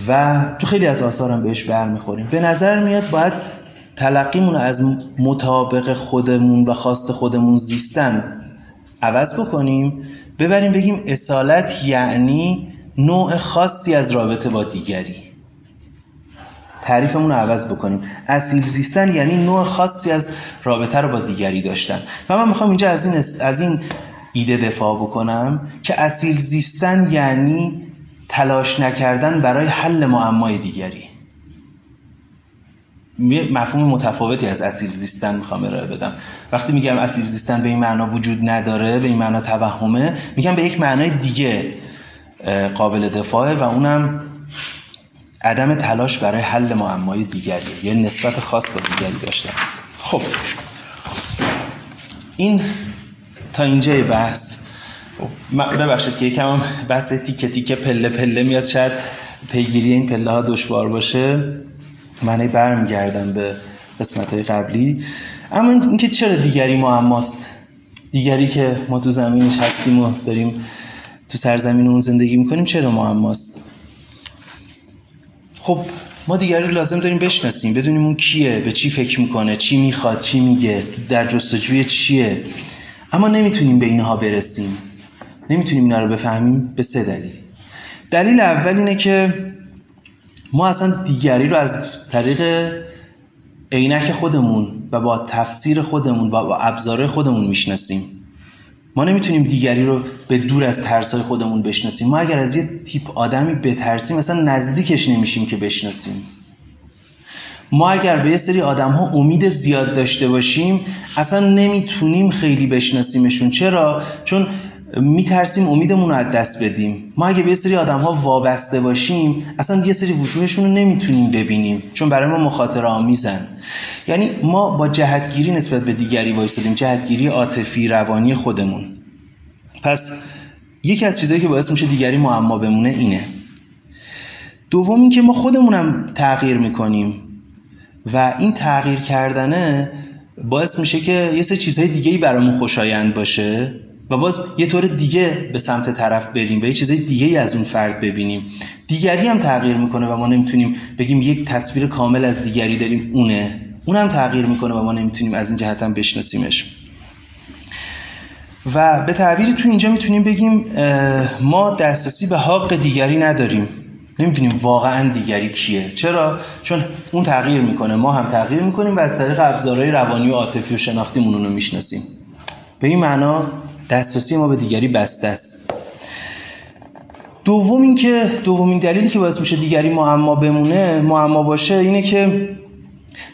B: و تو خیلی از آثار هم بهش برمیخوریم. به نظر میاد باید تلقیمون از مطابق خودمون و خواست خودمون زیستن عوض بکنیم ببریم بگیم اصالت یعنی نوع خاصی از رابطه با دیگری. تعریفمون رو عوض بکنیم. اصیل زیستن یعنی نوع خاصی از رابطه رو با دیگری داشتن. و من می‌خوام اینجا از این, از این ایده دفاع بکنم که اصیل زیستن یعنی تلاش نکردن برای حل معمای دیگری. مفهوم متفاوتی از اصیل زیستن می‌خوام ارائه بدم. وقتی میگم اصیل زیستن به این معنا وجود نداره به این معنا توهمه میگم به یک معنای دیگه قابل دفاعه و اونم عدم تلاش برای حل معمای دیگری یا نسبت خاص با دیگری داشتن خب. این تا اینجای بحث. ببخشید که یکم بحث تیکه تیکه پله پله میاد. شاید پیگیری این پله ها دشوار باشه. من برمیگردم به قسمت های قبلی. اما اینکه چرا دیگری معماست؟ دیگری که ما تو زمینش هستیم و داریم تو سرزمین اون زندگی می‌کنیم چرا معماست؟ خب ما دیگری لازم داریم بشناسیم بدونیم اون کیه به چی فکر می‌کنه چی می‌خواد چی میگه در جستجوی چیه. اما نمی‌تونیم به اینها برسیم. نمی‌تونیم اینا رو بفهمیم به سه دلیل. دلیل اول اینه که ما اصلا دیگری رو از طریق عینک خودمون و با تفسیر خودمون و با ابزار خودمون می‌شناسیم. ما نمی‌تونیم دیگری رو به دور از ترسای خودمون بشناسیم. ما اگر از یه تیپ آدمی بترسیم اصلا نزدیکش نمیشیم که بشناسیم. ما اگر به یه سری آدم ها امید زیاد داشته باشیم اصلا نمی‌تونیم خیلی بشناسیمشون. چرا؟ چون میترسیم امیدمون رو از دست بدیم. ما اگه به یه سری آدم ها وابسته باشیم اصلا یه سری وجوهشون رو نمی‌تونیم ببینیم چون برای ما مخاطره آمیزن. یعنی ما با جهتگیری نسبت به دیگری وایسادیم جهتگیری عاطفی روانی خودمون. پس یکی از چیزهایی که باعث میشه دیگری معما بمونه اینه. دوم اینکه ما خودمونم تغییر می‌کنیم و این تغییر کردنه باعث میشه که یه سری چیزهای دیگه ای برامون خوشایند باشه. و باز یه طور دیگه به سمت طرف بریم و یه چیزای دیگه از اون فرد ببینیم. دیگری هم تغییر می‌کنه و ما نمی‌تونیم بگیم یک تصویر کامل از دیگری داریم اونه. اونم تغییر می‌کنه و ما نمی‌تونیم از این جهت هم بشناسیمش. و به تعبیری تو اینجا می‌تونیم بگیم ما دسترسی به حق دیگری نداریم. نمی‌دونیم واقعا دیگری کیه. چرا؟ چون اون تغییر می‌کنه ما هم تغییر می‌کنیم و از طریق ابزارهای روانی و عاطفی و شناختیمون اون رو می‌شناسیم. به این معنا دسترسی ما به دیگری بسته است. دوم اینکه دومین دلیلی که باعث میشه دیگری معما بمونه معما باشه اینه که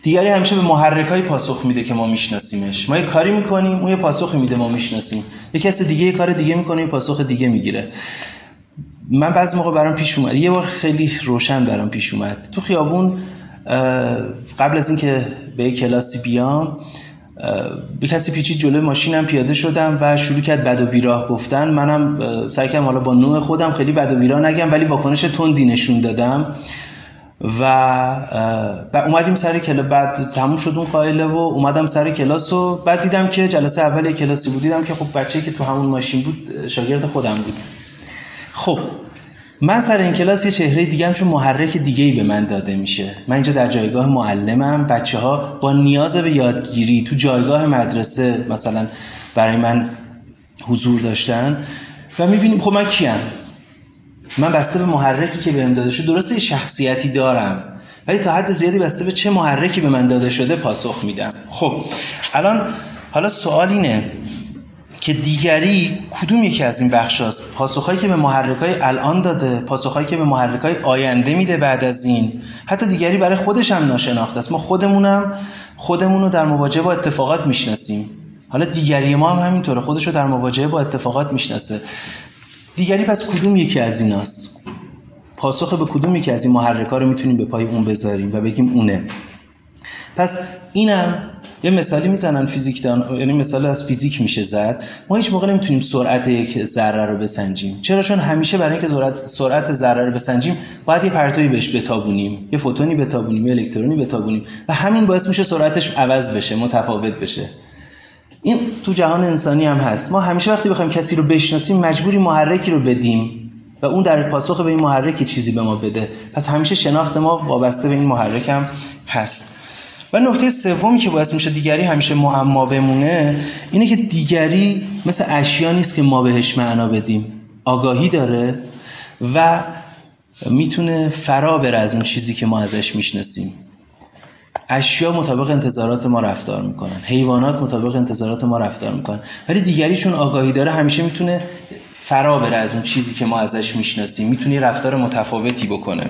B: دیگری همیشه به محرک های پاسخ میده که ما میشناسیمش. ما یه کاری می‌کنیم اون یه پاسخ میده ما می‌شناسیم. یه کس دیگه یه کار دیگه می‌کنه یه پاسخ دیگه می‌گیره. من بعضی موقع برام پیش اومد. یه بار خیلی روشن برام پیش اومد. تو خیابون قبل از اینکه به کلاسی بیام به کسی پیچید جلوی ماشینم پیاده شدم و شروع کرد بد و بیراه گفتن. منم سعی کردم حالا با نوع خودم خیلی بد و بیراه نگم ولی واکنش تندی نشون دادم. و اومدیم سر کلاس بعد تموم شد اون قائله و اومدم سر کلاس و بعد دیدم که جلسه اول کلاسی بود. دیدم که خب بچه‌ای که تو همون ماشین بود شاگرد خودم بود. خب من سر این کلاس یه چهره دیگه هم چون محرک دیگه ای به من داده میشه. من اینجا در جایگاه معلمم بچه ها با نیاز به یادگیری تو جایگاه مدرسه مثلا برای من حضور داشتن و می‌بینیم خب من کیم؟ من بسته به محرکی که بهم داده شده درسته شخصیتی دارم ولی تا حد زیادی بسته به چه محرکی به من داده شده پاسخ میدم. خب الان حالا سوال اینه که دیگری کدوم یکی از این بخش هاست؟ پاسخهایی که به محرک های الان داده پاسخهایی که به محرک های آینده میده بعد از این. حتی دیگری برای خودش هم ناشناخته است. ما خودمونم خودمون رو در مواجهه با اتفاقات می‌شناسیم. حالا دیگری ما هم همینطوره. خودش رو در مواجهه با اتفاقات می‌شناسه. دیگری پس کدوم یکی از ایناست؟ پاسخ به کدوم یکی از این محرکا رو می‌تونیم به پای اون بذاریم و بگیم اونه. پس اینم یه مثالی می‌زنن فیزیک دان یعنی مثال از فیزیک میشه زد. ما هیچ موقع نمی‌تونیم سرعت یک ذره رو بسنجیم. چرا؟ چون همیشه برای اینکه سرعت سرعت ذره رو بسنجیم باید یه پرتویی بهش بتابونیم. یه فوتونی بتابونیم یه الکترونی بتابونیم. و همین باعث میشه سرعتش عوض بشه متفاوت بشه. این تو جهان انسانی هم هست. ما همیشه وقتی بخوایم کسی رو بشناسیم مجبوری محرکی رو بدیم. و اون در پاسخ به این محرک چیزی به ما بده. پس همیشه شناخت ما وابسته به این محرک هم هست. و نکته سومی که باعث میشه دیگری همیشه معما بمونه اینه که دیگری مثل اشیا نیست که ما بهش معنا بدیم. آگاهی داره و می‌تونه فرا بره از اون چیزی که ما ازش می‌شناسیم. اشیا مطابق انتظارات ما رفتار می‌کنن. حیوانات مطابق انتظارات ما رفتار می‌کنن. ولی دیگری چون آگاهی داره همیشه می‌تونه فرا بره از اون چیزی که ما ازش می‌شناسیم. می‌تونه رفتار متفاوتی بکنه.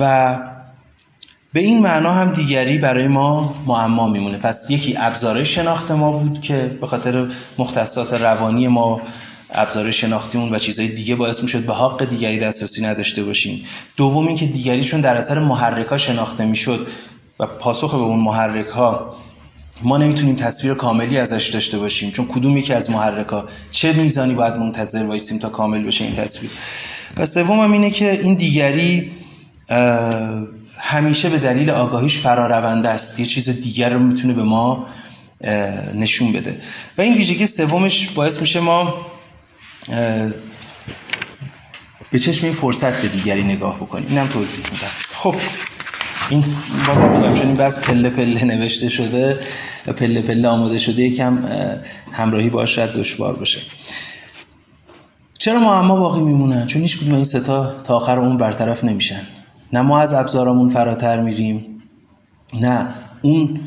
B: و به این معنا هم دیگری برای ما معما میمونه. پس یکی ابزار شناخت ما بود که به خاطر مختصات روانی ما ابزار شناختیمون و چیزهای دیگه باعث می‌شد به حق دیگری دسترسی نداشته باشیم. دوم اینکه دیگری چون در اثر محرک ها شناخته می‌شد و پاسخ به اون محرک ها ما نمی‌تونیم تصویر کاملی ازش داشته باشیم. چون کدوم یکی از محرک ها چه میزانی باید منتظر وایسیم تا کامل بشه این تصویر؟ و سوم اینه که این دیگری همیشه به دلیل آگاهیش فرارونده است. یه چیز دیگر رو می‌تونه به ما نشون بده. و این ویژگی سومش باعث میشه ما به چشم این فرصت به دیگری نگاه بکنیم. اینم توضیح میدم. خب این بازم بگم چون این بس پله پله نوشته شده پله پله آماده شده یکم همراهی باش شاید دشوار باشه. چرا معما باقی میمونن؟ چون هیچ کدوم این ستا تا آخر اون برطرف نمیشن. نه ما از ابزارمون فراتر میریم نه اون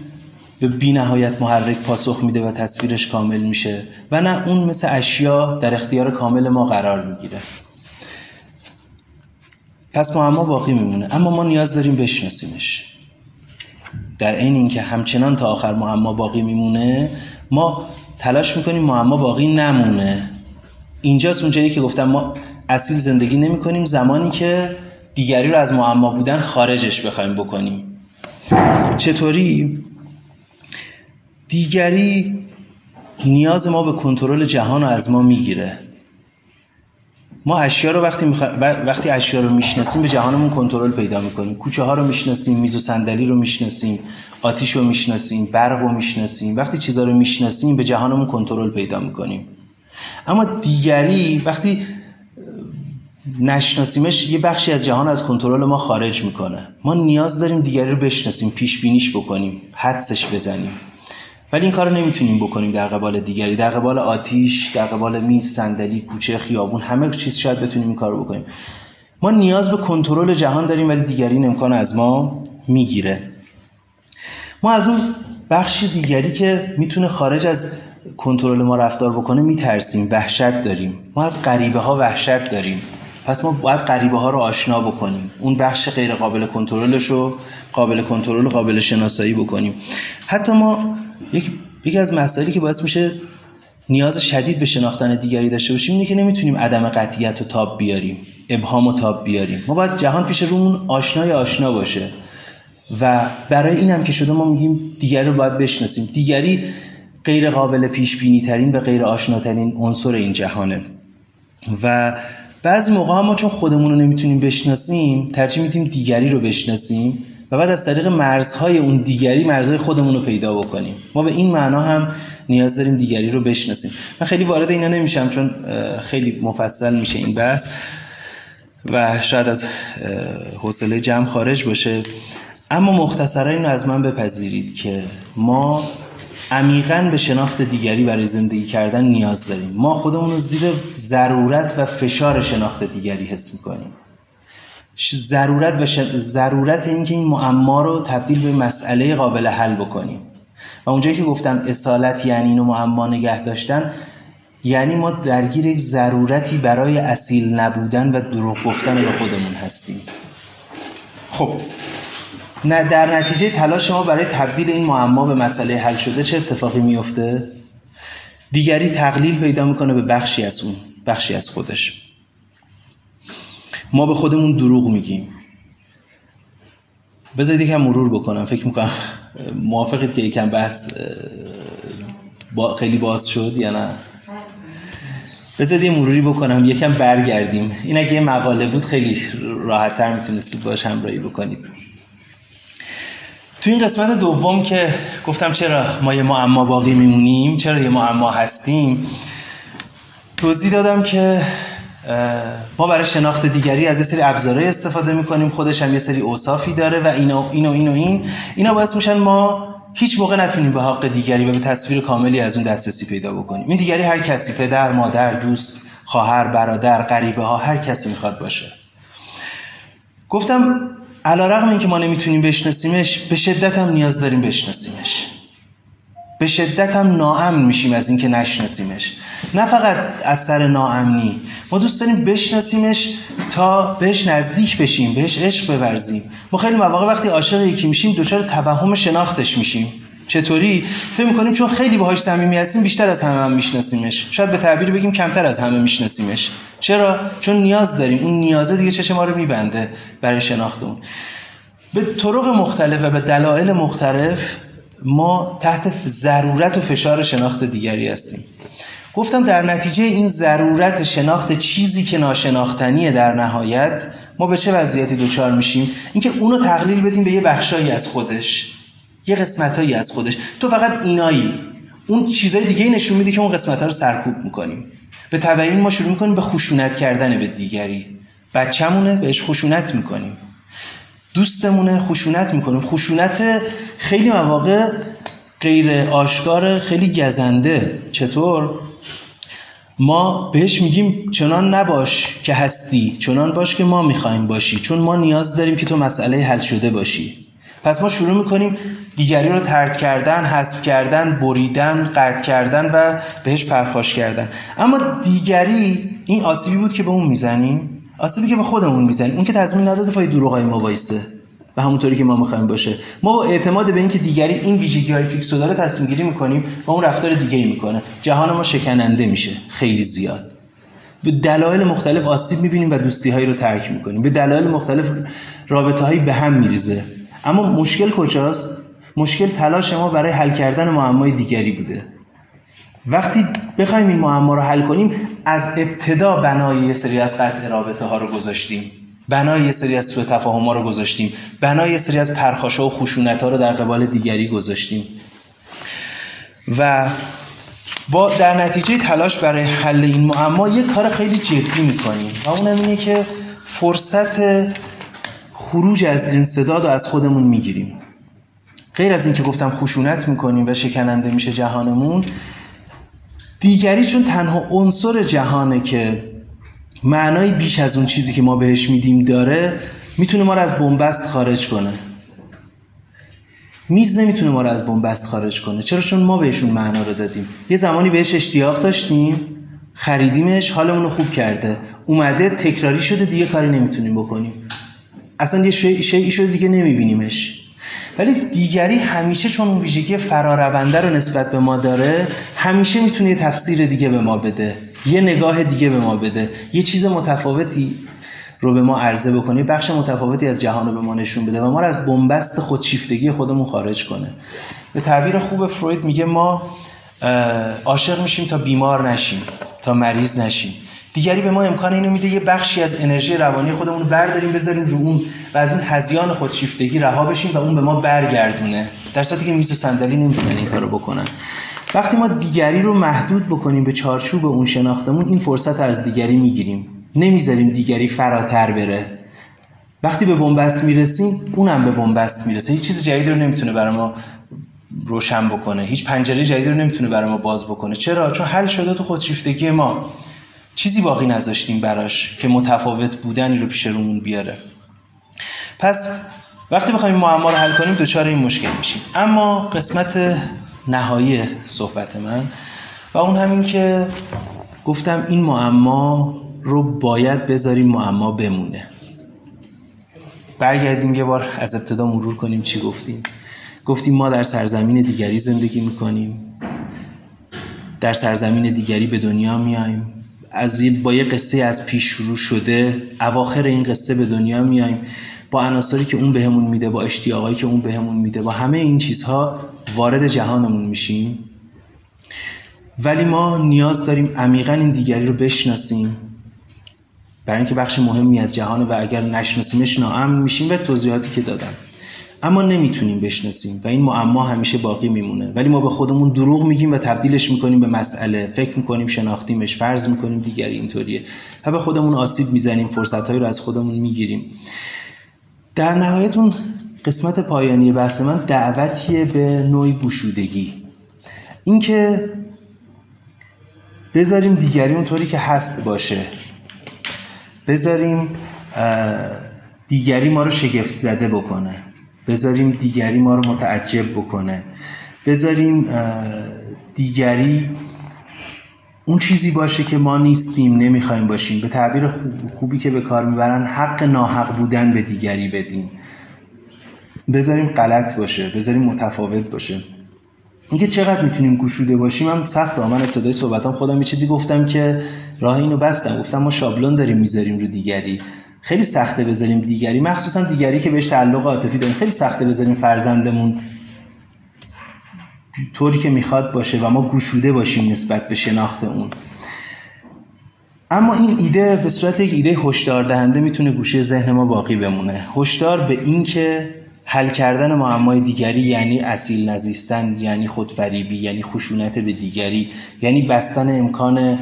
B: به بی نهایت محرک پاسخ میده و تصویرش کامل میشه و نه اون مثل اشیا در اختیار کامل ما قرار می‌گیره. پس معما باقی میمونه. اما ما نیاز داریم بشناسیمش. در این اینکه همچنان تا آخر معما باقی میمونه ما تلاش می‌کنیم معما باقی نمونه. اینجاست اونجایی که گفتم ما اصیل زندگی نمی کنیم زمانی که دیگری رو از معما بودن خارجش بخوایم بکنیم. چطوری؟ دیگری نیاز ما به کنترل جهان رو از ما می‌گیره. ما اشیا رو وقتی وقتی اشیا رو می‌شناسیم به جهانمون کنترل پیدا می‌کنیم. کوچه ها رو می‌شناسیم میز و صندلی رو می‌شناسیم آتیش رو می‌شناسیم برق رو می‌شناسیم. وقتی چیزها رو می‌شناسیم به جهانمون کنترل پیدا می‌کنیم. اما دیگری وقتی نشناسیمش یه بخشی از جهان از کنترل ما خارج می‌کنه. ما نیاز داریم دیگری رو بشناسیم پیش بینیش بکنیم حدسش بزنیم. ولی این کار نمی‌تونیم بکنیم در قبال دیگری در قبال آتیش در قبال میز صندلی کوچه خیابون همه چیز شاید بتونیم این کار بکنیم. ما نیاز به کنترل جهان داریم ولی دیگری این امکان از ما می‌گیره. ما از اون بخش دیگری که می‌تونه خارج از کنترل ما رفتار بکنه میترسیم وحشت داریم. ما از غریبه ها وحشت داریم. پس ما باید غریبه ها رو آشنا بکنیم. اون بخش غیر قابل کنترلش رو قابل کنترل قابل شناسایی بکنیم. حتی ما یک یکی از مسائلی که باعث میشه نیاز شدید به شناختن دیگری داشته باشیم اینه که نمی‌تونیم عدم قطعیت رو تاب بیاریم ابهام و تاب بیاریم. ما باید جهان پیش رومون آشنای آشنا باشه و برای اینم که شده ما میگیم دیگری رو باید بشناسیم. دیگری غیر قابل پیش بینی ترین و غیر آشناترین عنصر این جهانه. و بعضی موقع ما چون خودمون رو نمی‌تونیم بشناسیم ترجیح میدیم دیگری رو بشناسیم و بعد از طریق مرزهای اون دیگری مرزهای خودمون رو پیدا بکنیم. ما به این معنا هم نیاز داریم دیگری رو بشناسیم. من خیلی وارد اینا نمیشم چون خیلی مفصل میشه این بحث و شاید از حوصله جمع خارج باشه. اما مختصرا اینو از من بپذیرید که ما عمیقا به شناخت دیگری برای زندگی کردن نیاز داریم. ما خودمون رو زیر ضرورت و فشار شناخت دیگری حس می‌کنیم. ضرورت و ش... ضرورت اینکه این معما رو تبدیل به مسئله قابل حل بکنیم. و اونجایی که گفتم اصالت یعنی اینو معما نگه داشتن یعنی ما درگیر یک ضرورتی برای اصیل نبودن و دروغ گفتن به خودمون هستیم. خب نه در نتیجه تلاش ما برای تبدیل این معما به مسئله حل شده چه اتفاقی میفته دیگری تقلیل پیدا می‌کنه به بخشی از اون بخشی از خودش. ما به خودمون دروغ میگیم. بذارید یکم مرور بکنم. فکر می‌کنم موافقید که یکم بحث با خیلی باز شد یا نه؟ بذارید یه مروری بکنم یکم برگردیم. این اگه یه مقاله بود خیلی راحتتر می‌تونستید باش همراهی بکنید. تو این قسمت دوم که گفتم چرا ما یه معما باقی میمونیم چرا یه معما هستیم توضیح دادم که ما برای شناخت دیگری از یه سری ابزارهای استفاده می‌کنیم. خودش هم یه سری اوصافی داره و اینا اینو اینو این. اینا باعث میشن ما هیچ موقع نتونیم به حق دیگری و به تصویر کاملی از اون دسترسی پیدا بکنیم. این دیگری هر کسی پدر مادر دوست خواهر برادر غریبه ها هر کسی می‌خواد باشه. گفتم علا رقم این که ما نمی‌تونیم بشناسیمش به شدت هم نیاز داریم بشناسیمش. به شدت هم ناامن میشیم از اینکه نشناسیمش. نه فقط از سر ناامنی. ما دوست داریم بشناسیمش تا بهش نزدیک بشیم بهش عشق بورزیم. ما خیلی مواقع وقتی عاشق یکی میشیم دچار توهم شناختش میشیم. چطوری؟ فکر می‌کنیم چون خیلی باهاش صمیمی هستیم بیشتر از همه هم میشناسیمش. شاید به تعبیر بگیم کمتر از همه میشناسیمش. چرا؟ چون نیاز داریم. اون نیازه دیگه چشم ما رو میبنده برای شناخت اون. به طرق مختلف و به دلایل مختلف ما تحت ضرورت و فشار شناخت دیگری هستیم. گفتم در نتیجه این ضرورت شناخت چیزی که ناشناختنیه در نهایت ما به چه وضعیتی دچار میشیم؟ اینکه اونو تقلیل بدیم به یه بخشایی از خودش. یه قسمتایی از خودش. تو فقط اینایی. اون چیزای دیگه نشون میده که اون قسمت ها رو سرکوب می‌کنیم. به تبعین ما شروع می‌کنیم به خشونت کردن به دیگری. بچه‌مونه بهش خشونت می‌کنیم. دوستمونه خشونت می‌کنیم. خشونت خیلی مواقع غیر آشکار خیلی گزنده. چطور؟ ما بهش میگیم چنان نباش که هستی. چنان باش که ما می‌خوایم باشی. چون ما نیاز داریم که تو مسئله حل شده باشی. پس ما شروع می‌کنیم دیگری رو ترد کردن حذف کردن بریدن قطع کردن و بهش پرخاش کردن. اما دیگری این آسیبی بود که به اون می‌زنیم. آسیبی که به خودمون می‌زنیم. اون که تضمین نداده پای دروغای ما وایسه. و همونطوری که ما می‌خوایم باشه. ما با اعتماد به اینکه دیگری این ویژگی های فیکس رو داره تصمیم گیری می‌کنیم و اون رفتار دیگه ای می‌کنه. جهان ما شکننده میشه. خیلی زیاد. به دلایل مختلف آسیب می‌بینیم و دوستی هایی رو ترک می‌کنیم. به دلایل مختلف رابطه هایی به هم میریزه. اما مشکل کجاست؟ مشکل تلاش ما برای حل کردن معمای دیگری بوده. وقتی بخوایم این معما رو حل کنیم از ابتدا بنای یه سری از قطع رابطه ها رو گذاشتیم. بنای یه سری از سوء تفاهم ها رو گذاشتیم. بنای یه سری از پرخاشا و خشونت ها رو در قبال دیگری گذاشتیم. و با در نتیجه تلاش برای حل این معما یه کار خیلی جدی می‌کنیم. و اونم اینه که فرصت خروج از انصداد و از خودمون می‌گیریم. غیر از اینکه گفتم خشونت می‌کنیم و شکننده میشه جهانمون دیگری چون تنها عنصر جهانه که معنای بیش از اون چیزی که ما بهش میدیم داره می‌تونه ما رو از بنبست خارج کنه. میز نمی‌تونه ما رو از بنبست خارج کنه. چرا؟ چون ما بهشون معنا رو دادیم. یه زمانی بهش اشتیاق داشتیم خریدیمش حالمون رو خوب کرده. اومده تکراری شده دیگه کاری نمی‌تونیم بکنیم. اصلا یه شیعی شده دیگه نمیبینیمش. ولی دیگری همیشه چون اون ویژگی فرارونده رو نسبت به ما داره همیشه می‌تونه یه تفسیر دیگه به ما بده. یه نگاه دیگه به ما بده. یه چیز متفاوتی رو به ما عرضه بکنه. بخش متفاوتی از جهان رو به ما نشون بده و ما رو از بنبست خودشیفتگی خودمون خارج کنه. به تعبیر خوب فروید میگه ما عاشق میشیم تا بیمار نشیم تا مریض نشیم. دیگری به ما امکان اینو میده یه بخشی از انرژی روانی خودمون رو برداریم بذاریم رو اون و از این هزیان خودشیفتگی رها بشیم و اون به ما برگردونه. در صورتی که میز و صندلی نمی‌تونن این کارو بکنن. وقتی ما دیگری رو محدود بکنیم به چارچوب اون شناختمون این فرصت از دیگری می‌گیریم. نمی‌ذاریم دیگری فراتر بره. وقتی به بنبست می‌رسیم اونم به بنبست می‌رسه. هیچ چیز جدیدی رو نمی‌تونه برای ما روشن بکنه. هیچ پنجره جدیدی رو نمی‌تونه برای ما باز بکنه. چرا؟ چون حل شده تو خودشیفتگی ما. چیزی باقی نذاشتیم براش که متفاوت بودنی رو پیش رومون بیاره. پس وقتی بخوایم معما رو حل کنیم دچار این مشکل میشیم. اما قسمت نهایی صحبت من و اون همین که گفتم این معما رو باید بذاریم معما بمونه. برگردیم یه بار از ابتدا مرور کنیم چی گفتیم. گفتیم ما در سرزمین دیگری زندگی می‌کنیم. در سرزمین دیگری به دنیا میایم از با یه قصه از پیش شروع شده اواخر این قصه به دنیا میایم. با عناصری که اون بهمون میده با اشتیاقایی که اون بهمون میده با همه این چیزها وارد جهانمون میشیم. ولی ما نیاز داریم عمیقا این دیگری رو بشناسیم. برای اینکه بخش مهمی از جهان و اگر نشناسیمش ناامن میشیم و توضیحاتی که دادم. اما نمی‌تونیم بشناسیم و این معما همیشه باقی میمونه. ولی ما به خودمون دروغ میگیم و تبدیلش می‌کنیم به مسئله. فکر می‌کنیم شناختیمش فرض می‌کنیم دیگری اینطوریه و به خودمون آسیب می‌زنیم فرصتهایی رو از خودمون می‌گیریم. در نهایت اون قسمت پایانی بحث من دعوتیه به نوعی گشودگی. اینکه بذاریم دیگری اونطوری که هست باشه. بذاریم دیگری ما رو شگفت زده بکنه. بذاریم دیگری ما رو متعجب بکنه. بذاریم دیگری اون چیزی باشه که ما نیستیم نمی‌خوایم باشیم. به تعبیر خوبی که به کار می‌برن حق ناحق بودن به دیگری بدیم. بذاریم غلط باشه بذاریم متفاوت باشه. اینکه چقدر می‌تونیم گشوده باشیم هم سخت من ابتدای صحبتام خودم یه چیزی گفتم که راه اینو بستم. گفتم ما شابلون داریم می‌ذاریم رو دیگری. خیلی سخته بذاریم دیگری. مخصوصا دیگری که بهش تعلق عاطفی داریم. خیلی سخته بذاریم فرزندمون طوری که می‌خواد باشه و ما گشوده باشیم نسبت به شناخت اون. اما این ایده به صورت یک ایده هشدار دهنده می‌تونه گوشه ذهن ما باقی بمونه. هشدار به این که حل کردن معمای دیگری یعنی اصیل نزیستن یعنی خودفریبی یعنی خشونت به دیگری یعنی بستن امکان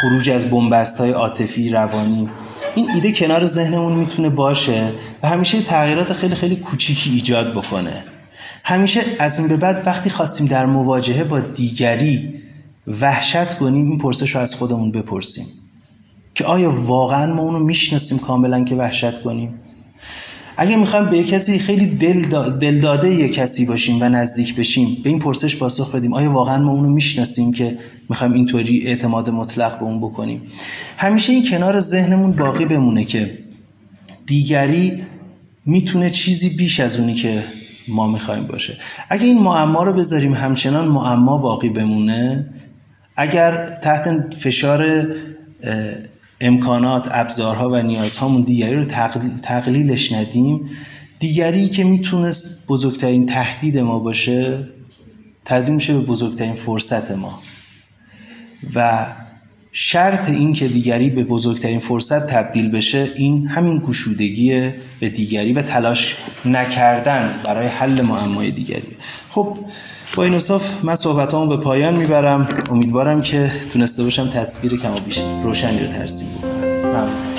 B: خروج از بنبست های عاطفی روانی. این ایده کنار ذهنمون می‌تونه باشه و همیشه تغییرات خیلی خیلی کوچیکی ایجاد بکنه. همیشه از این به بعد وقتی خواستیم در مواجهه با دیگری وحشت کنیم این پرسش رو از خودمون بپرسیم. که آیا واقعا ما اونو می‌شناسیم کاملا که وحشت کنیم؟ اگه می‌خوایم به کسی خیلی دل, داده یه کسی باشیم و نزدیک بشیم به این پرسش پاسخ بدیم آیا واقعا ما اونو می‌شناسیم که می‌خوایم اینطوری اعتماد مطلق به اون بکنیم؟ همیشه این کنار ذهنمون باقی بمونه که دیگری می‌تونه چیزی بیش از اونی که ما می‌خوایم باشه. اگه این معما رو بذاریم همچنان معما باقی بمونه اگر تحت فشار امکانات ابزارها و نیازهامون دیگری رو تقلیلش ندیم. دیگری که می‌تونست بزرگترین تهدید ما باشه تبدیل میشه به بزرگترین فرصت ما. و شرط این که دیگری به بزرگترین فرصت تبدیل بشه این همین گشودگی به دیگری و تلاش نکردن برای حل معمای دیگری. خب با این اصاف من صحبتامو به پایان می‌برم. امیدوارم که تونسته باشم تصویر کم و بیش روشنی رو ترسیم بکنم. ممنون.